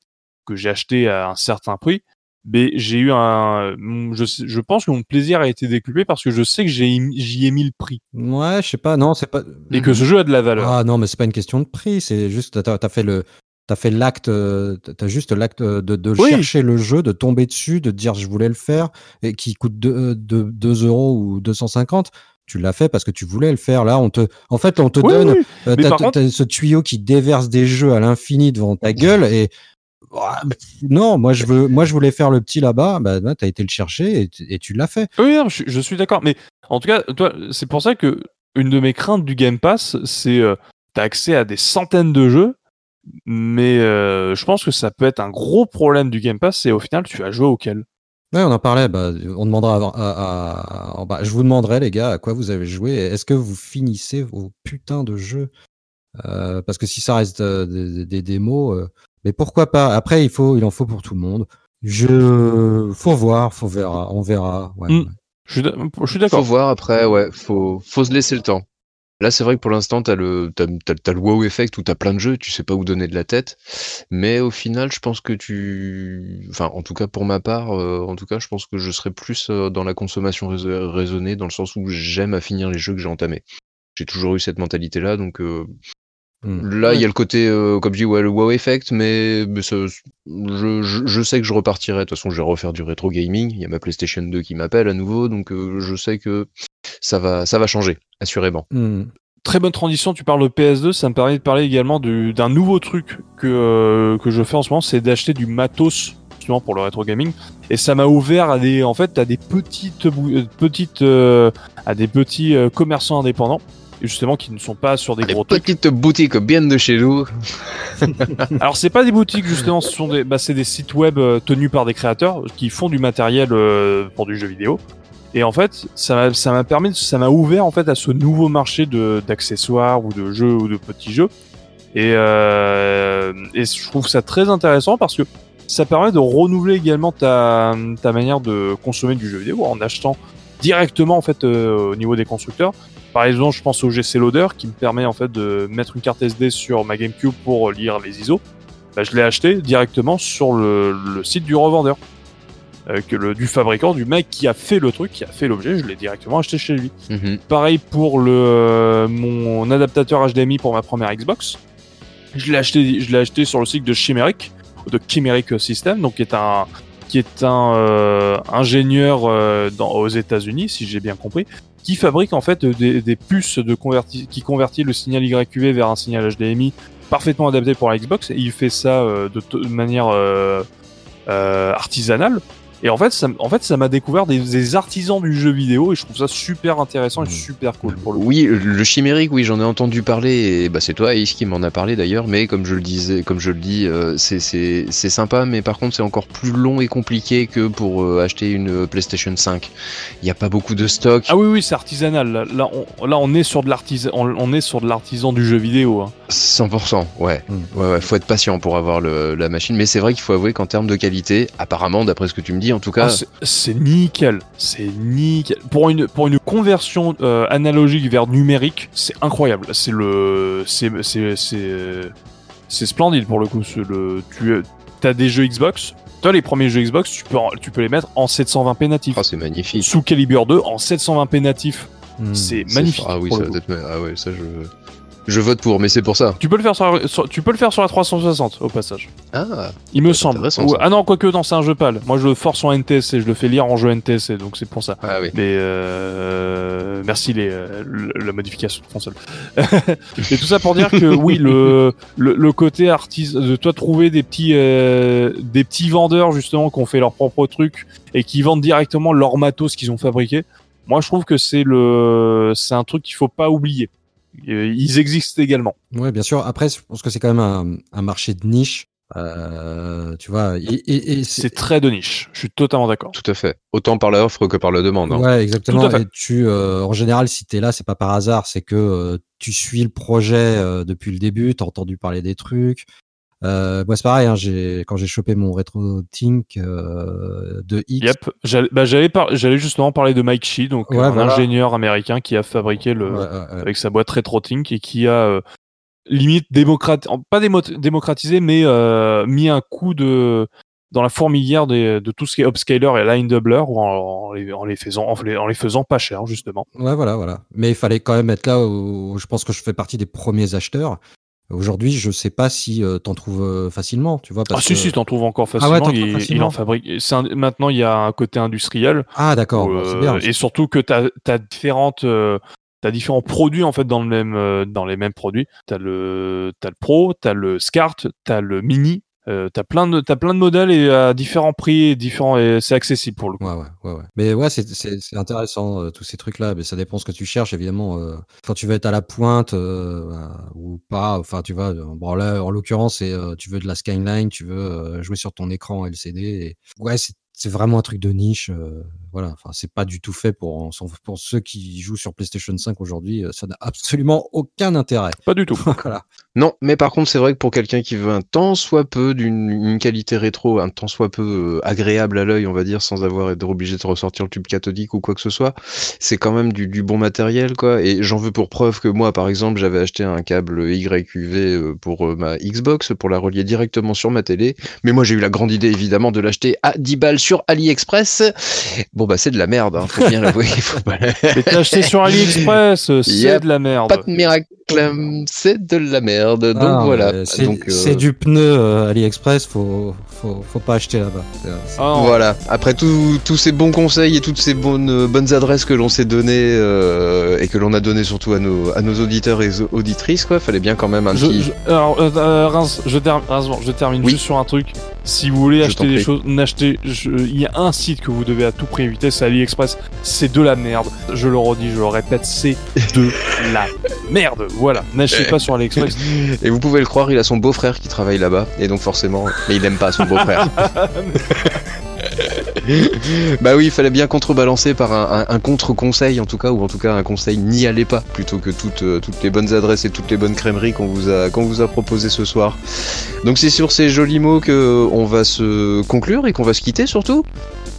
B: que j'ai achetés à un certain prix. Mais j'ai eu un, je, je pense que mon plaisir a été décuplé parce que je sais que j'ai, j'y ai mis le prix
C: Ouais, je sais pas, non, c'est pas.
B: et que ce jeu a de la valeur.
C: Ah non, mais c'est pas une question de prix, c'est juste t'as as fait le t'as fait l'acte, euh, t'as juste l'acte de, de
B: Oui.
C: chercher le jeu, de tomber dessus, de dire je voulais le faire et qui coûte 2 euros ou 250. Tu l'as fait parce que tu voulais le faire. Là, on te, en fait, on te
B: Oui,
C: donne
B: oui.
C: euh, t'as-
B: contre-
C: t'as ce tuyau qui déverse des jeux à l'infini devant ta gueule et non, moi je veux, moi je voulais faire le petit là-bas. Bah, tu as été le chercher et, tu- et tu l'as fait.
B: Oui, non, je, je suis d'accord. Mais en tout cas, toi, c'est pour ça que une de mes craintes du Game Pass, c'est euh, t'as accès à des centaines de jeux, mais euh, je pense que ça peut être un gros problème du Game Pass. C'est au final, tu as joué auquel?
C: Ouais, on en parlait. Bah, on demandera avant- à, à- à- bah, je vous demanderai, les gars, à quoi vous avez joué. et Est-ce que vous finissez vos putains de jeux? Euh, Parce que si ça reste euh, des, des- des démos, euh, mais pourquoi pas? Après, il faut, il en faut pour tout le monde. Je, faut voir, faut verra, on verra. Ouais,
B: Mm.
C: ouais.
B: Je suis d'a- je suis
A: Faut
B: d'accord.
A: voir après, ouais, faut, faut se laisser le temps. Là, c'est vrai que pour l'instant, t'as le, t'as, t'as- t'as le wow effect où t'as plein de jeux, tu sais pas où donner de la tête. Mais au final, je pense que tu, enfin, en tout cas pour ma part, euh, en tout cas, je pense que je serais plus euh, dans la consommation rais- raisonnée, dans le sens où j'aime à finir les jeux que j'ai entamés. J'ai toujours eu cette mentalité-là, donc euh,
C: Mm.
A: là, il y a le côté, euh, comme je dis, ouais, le wow effect, mais, mais ça- je, je, je sais que je repartirai. De toute façon, je vais refaire du rétro gaming. Il y a ma PlayStation 2 qui m'appelle à nouveau, donc euh, je sais que ça va, ça va changer, assurément.
C: Mm.
B: Très bonne transition, tu parles de PS2, ça me permet de parler également du- d'un nouveau truc que, euh, que je fais en ce moment, c'est d'acheter du matos justement pour le rétro gaming. Et ça m'a ouvert à des, en fait, à des petites, bou- petites, à des petits euh, commerçants indépendants, justement qui ne sont pas sur des
A: Les
B: gros trucs.
A: petites boutiques bien de chez nous.
B: Alors c'est pas des boutiques justement, ce sont des, bah, c'est des sites web euh, tenus par des créateurs qui font du matériel euh, pour du jeu vidéo. Et en fait, ça m'a, ça m'a permis, ça m'a ouvert en fait à ce nouveau marché de d'accessoires ou de jeux ou de petits jeux. Et, euh, et je trouve ça très intéressant parce que ça permet de renouveler également ta, ta manière de consommer du jeu vidéo en achetant directement en fait euh, au niveau des constructeurs. Par exemple, je pense au GC Loader qui me permet en fait de mettre une carte SD sur ma GameCube pour lire les ISO. Bah, je l'ai acheté directement sur le, le site du revendeur, Euh, que le, du fabricant, du mec qui a fait le truc, qui a fait l'objet. Je l'ai directement acheté chez lui.
A: Mhm.
B: Pareil pour le mon adaptateur HDMI pour ma première Xbox. Je l'ai acheté, je l'ai acheté sur le site de Chimeric, de Chimeric System, donc qui est un qui est un euh, ingénieur euh, dans, aux États-Unis, si j'ai bien compris, qui fabrique en fait des, puces qui convertit le signal YQV vers un signal HDMI parfaitement adapté pour la Xbox. Et il fait ça euh, de manière euh, euh, artisanale. Et en fait, ça, m- en fait, ça m'a découvert des, des artisans du jeu vidéo et je trouve ça super intéressant et
C: Mhm.
B: super cool pour le coup.
A: Oui, le chimérique, oui, j'en ai entendu parler, et bah, c'est toi, Ace, qui m'en a parlé d'ailleurs, mais comme je le disais, comme je le dis, euh, c'est, sympa, mais par contre, c'est encore plus long et compliqué que pour euh, acheter une euh, PlayStation 5. Il n'y a pas beaucoup de stock.
B: Ah oui, oui, c'est artisanal. Là, là, on, là, on est sur de l'artisan, on, on est sur de l'artisan du jeu vidéo. hein.
A: 100%, ouais.
C: Mm.
A: Ouais, ouais, faut être patient pour avoir le, la machine, mais c'est vrai qu'il faut avouer qu'en termes de qualité, apparemment, d'après ce que tu me dis, en tout cas,
B: Ah, c'est- nickel, c'est nickel. Pour une pour une conversion euh, analogique vers numérique, c'est incroyable. C'est le c'est c'est c'est c'est splendide pour le coup. Le tu as des jeux Xbox. Toi, les premiers jeux Xbox, tu peux en- tu peux les mettre en 720p natif.
A: oh, c'est magnifique.
B: Sous Calibre 2 en 720p natif.
C: Mm.
B: C'est magnifique.
A: Ah oui, ça. Ah ouais, ça je. Je vote pour, mais c'est pour ça.
B: Tu peux le faire sur, la- sur- tu peux le faire sur la 360 au passage.
A: Ah,
B: Il me semble.
A: intéressant,
B: Ou-
A: ça.
B: ah non, quoique non, c'est un jeu PAL. Moi, je le force en NTSC, je le fais lire en jeu NTSC, donc c'est pour ça.
A: ah oui.
B: Mais euh, merci les, euh, le- la modification de console. Et tout ça pour dire que oui, le, le, le côté artiste, de toi trouver des petits euh, des petits vendeurs justement qui ont fait leur propre truc et qui vendent directement leur matos qu'ils ont fabriqué. Moi, je trouve que c'est le c'est un truc qu'il faut pas oublier. Euh, Ils existent également.
C: Ouais, bien sûr. Après, je pense que c'est quand même un, un marché de niche. Euh, tu vois, et, et, et
B: C'est très de niche. Je suis totalement d'accord.
A: Tout à fait. Autant par la offre que par la demande. hein.
C: Ouais, exactement.
B: Tout à fait.
C: Et tu, euh, en général, si tu es là, c'est pas par hasard, c'est que euh, tu suis le projet euh, depuis le début, tu as entendu parler des trucs. Euh, moi, c'est pareil, hein, quand j'ai chopé mon Retro Think euh, de X,
B: Yep. J'allais bah, par- justement parler de Mike Shee, donc
C: Ouais,
B: un
C: voilà.
B: ingénieur américain qui a fabriqué le
C: ouais, ouais, ouais.
B: avec sa boîte RetroTink et qui a euh, limite démocrate pas démo- démocratisé mais euh, mis un coup de dans la fourmilière des- de tout ce qui est upscaler et line doubler en, en les, en les faisant en les, en les faisant pas cher justement.
C: Ouais, voilà, voilà. Mais il fallait quand même être là où je pense que je fais partie des premiers acheteurs. Aujourd'hui, je sais pas si euh, t'en trouves euh, facilement, tu vois.
B: Ah si
C: que-
B: si t'en trouves encore
C: Ah ouais,
B: facilement,
C: t'en trouves
B: il, en fabrique. Un- maintenant il y a un côté industriel
C: Ah, d'accord, bah,
B: euh, et surtout que t'as as différentes euh, T'as différents produits en fait dans le même euh, dans les mêmes produits. T'as le t'as le pro, t'as le SCART, t'as le mini. Euh, t'as plein de plein de modèles et à différents prix et différents et c'est accessible pour le coup.
C: Ouais, ouais, ouais, ouais. Mais ouais, c'est, intéressant, euh, tous ces trucs-là. Mais ça dépend ce que tu cherches, évidemment. euh, quand tu veux être à la pointe ou pas, enfin, tu vois. Bon, là, en l'occurrence, c'est, tu veux de la Skyline, tu veux jouer sur ton écran LCD. Ouais, c'est, c'est vraiment un truc de niche. euh, voilà, enfin, c'est pas du tout fait pour, pour ceux qui jouent sur PlayStation 5 aujourd'hui. euh, Ça n'a absolument aucun intérêt.
B: Pas du tout.
C: voilà.
A: Non, mais par contre, c'est vrai que pour quelqu'un qui veut un tant soit peu d'une une qualité rétro, un tant soit peu euh, agréable à l'œil, on va dire, sans avoir été obligé de ressortir le tube cathodique ou quoi que ce soit, c'est quand même du, du bon matériel, quoi. Et j'en veux pour preuve que moi, par exemple, j'avais acheté un câble YQV pour euh, ma Xbox pour la relier directement sur ma télé. Mais moi, j'ai eu la grande idée, évidemment, de l'acheter à 10 balles sur AliExpress. Bon, bah, c'est de la merde, hein, faut bien l'avouer. faut pas-
B: Mais t'as acheté sur AliExpress, euh, c'est de la merde.
A: Pas de miracle, c'est de la merde. Donc
C: Ah,
A: voilà.
C: C'est,
A: Donc, euh,
C: c'est du pneu euh, AliExpress, faut, faut, faut pas acheter là-bas. C'est- c'est-
B: Ah.
A: Voilà. Après tous ces bons conseils et toutes ces bonnes, bonnes adresses que l'on s'est données euh, et que l'on a donné surtout à nos, à nos auditeurs et auditrices, quoi, fallait bien quand même un
B: Je,
A: petit.
B: je- alors, euh, euh, Reims, je, termine- Reims, bon, je termine
A: Oui.
B: juste sur un truc. Si vous voulez acheter des choses, n'achetez. Il y a un site que vous devez à tout prix éviter, c'est AliExpress. C'est de la merde. Je le redis, je le répète, c'est de la merde. Voilà. N'achetez pas sur AliExpress.
A: Et vous pouvez le croire, il a son beau-frère qui travaille là-bas, et donc forcément, mais il n'aime pas son beau-frère. bah oui, il fallait bien contrebalancer par un, contre-conseil en tout cas, ou en tout cas un conseil n'y allez pas, plutôt que toutes, euh, toutes les bonnes adresses et toutes les bonnes crèmeries qu'on vous a qu'on vous a proposé ce soir. Donc c'est sur ces jolis mots que on va se conclure et qu'on va se quitter surtout.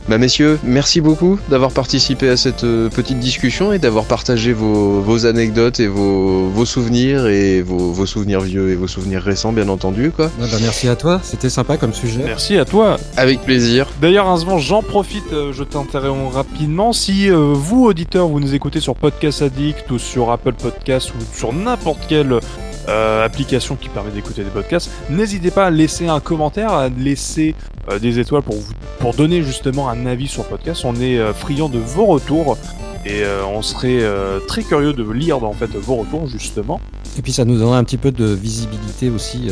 A: Bah messieurs, merci beaucoup d'avoir participé à cette euh, petite discussion et d'avoir partagé vos, vos anecdotes et vos, vos souvenirs et vos, vos souvenirs vieux et vos souvenirs récents bien entendu quoi.
C: Ouais, bah, merci à toi, c'était sympa comme sujet.
B: Merci à toi.
A: Avec plaisir.
B: D'ailleurs, j'en profite, euh, je t'interromps rapidement. Si euh, vous, auditeurs, vous nous écoutez sur Podcast Addict ou sur Apple Podcast ou sur n'importe quelle euh, application qui permet d'écouter des podcasts, n'hésitez pas à laisser un commentaire, à laisser euh, des étoiles pour, vous, pour donner justement un avis sur le podcast. On est euh, friand de vos retours. Et euh, on serait très curieux de lire en fait vos retours justement.
C: Et puis ça nous donnerait un petit peu de visibilité aussi.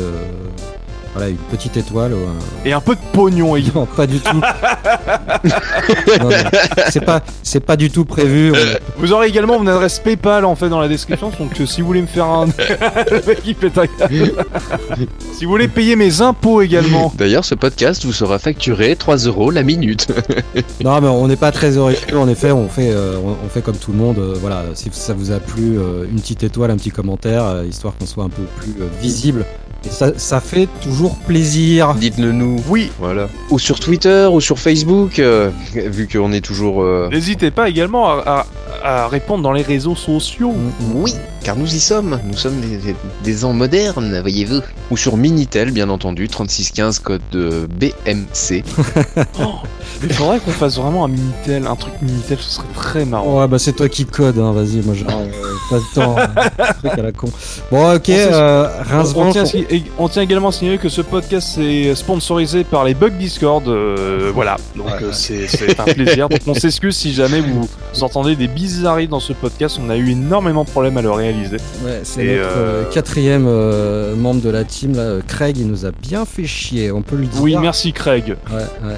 C: Euh, Voilà, une petite étoile. ou un-
B: Et un peu de pognon également.
C: Non, pas du tout. C'est pas, c'est pas du tout prévu. on-
B: Vous aurez également mon adresse PayPal en fait dans la description, donc euh, si vous voulez me faire un. Le mec, il pète un câble. si vous voulez payer mes impôts également.
A: D'ailleurs, ce podcast vous sera facturé 3 euros la minute.
C: Non, mais on n'est pas très originaux. En effet, on fait, euh, on, on fait comme tout le monde. euh, voilà, si ça vous a plu, euh, une petite étoile, un petit commentaire, euh, histoire qu'on soit un peu plus euh, visible. Et ça, ça fait toujours plaisir.
A: Dites-le nous.
B: Oui,
A: Voilà. Ou sur Twitter ou sur Facebook, euh, vu qu'on est toujours. euh,
B: n'hésitez pas également à, à- à répondre dans les réseaux sociaux.
C: Mm, mm.
A: Oui, car nous y sommes. Nous sommes des, des- des ans modernes, voyez-vous. Ou sur Minitel, bien entendu, 3615 code de BMC.
B: Oh, il faudrait qu'on fasse vraiment un Minitel, un truc Minitel, ce serait très marrant.
C: Ouais, bah c'est toi qui code, hein, vas-y, moi j'ai euh, pas le temps. hein. truc à la con. Bon, ok,
B: s'est-
C: euh,
B: On,
C: Rincevent,
B: on tient, à
C: faut-
B: si- on tient également à signaler que ce podcast est sponsorisé par les bugs Discord. euh, voilà, donc euh, c'est un plaisir. Donc on s'excuse si jamais vous, vous entendez des bizarreries dans ce podcast. On a eu énormément de problèmes à le réaliser.
C: Ouais, c'est
B: Et,
C: notre
B: euh,
C: quatrième euh, membre de la team, là, Craig, il nous a bien fait chier, on peut le dire.
B: Oui, merci Craig.
C: Ouais, ouais.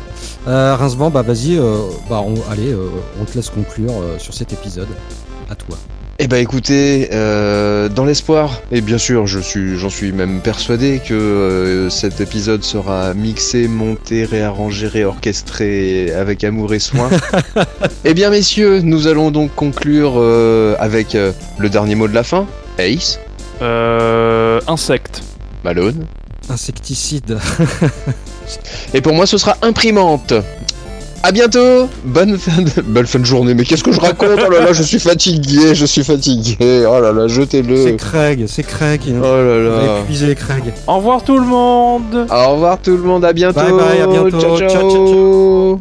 C: Euh, Rincevent, bah vas-y, euh, bah on, allez, euh, on te laisse conclure euh, sur cet épisode. À toi.
A: Eh ben écoutez, euh, dans l'espoir, et bien sûr, je suis, j'en suis même persuadé que euh, cet épisode sera mixé, monté, réarrangé, réorchestré avec amour et soin. eh bien messieurs, nous allons donc conclure euh, avec euh, le dernier mot de la fin. Ace,
B: Euh, insecte.
A: Malone.
C: Insecticide.
A: Et pour moi, ce sera imprimante. À bientôt. Bonne fin de, bonne fin de journée. Mais qu'est-ce que je raconte? Oh là là, je suis fatigué, je suis fatigué. Oh là là,
C: C'est
A: jetez-le.
C: Craig, c'est Craig.
A: Oh là là.
C: épuisé Craig.
B: Au revoir tout le monde.
A: Au revoir tout le monde, à bientôt.
C: Bye bye, à bientôt.
A: ciao.
C: Ciao,
A: ciao.
C: ciao, ciao.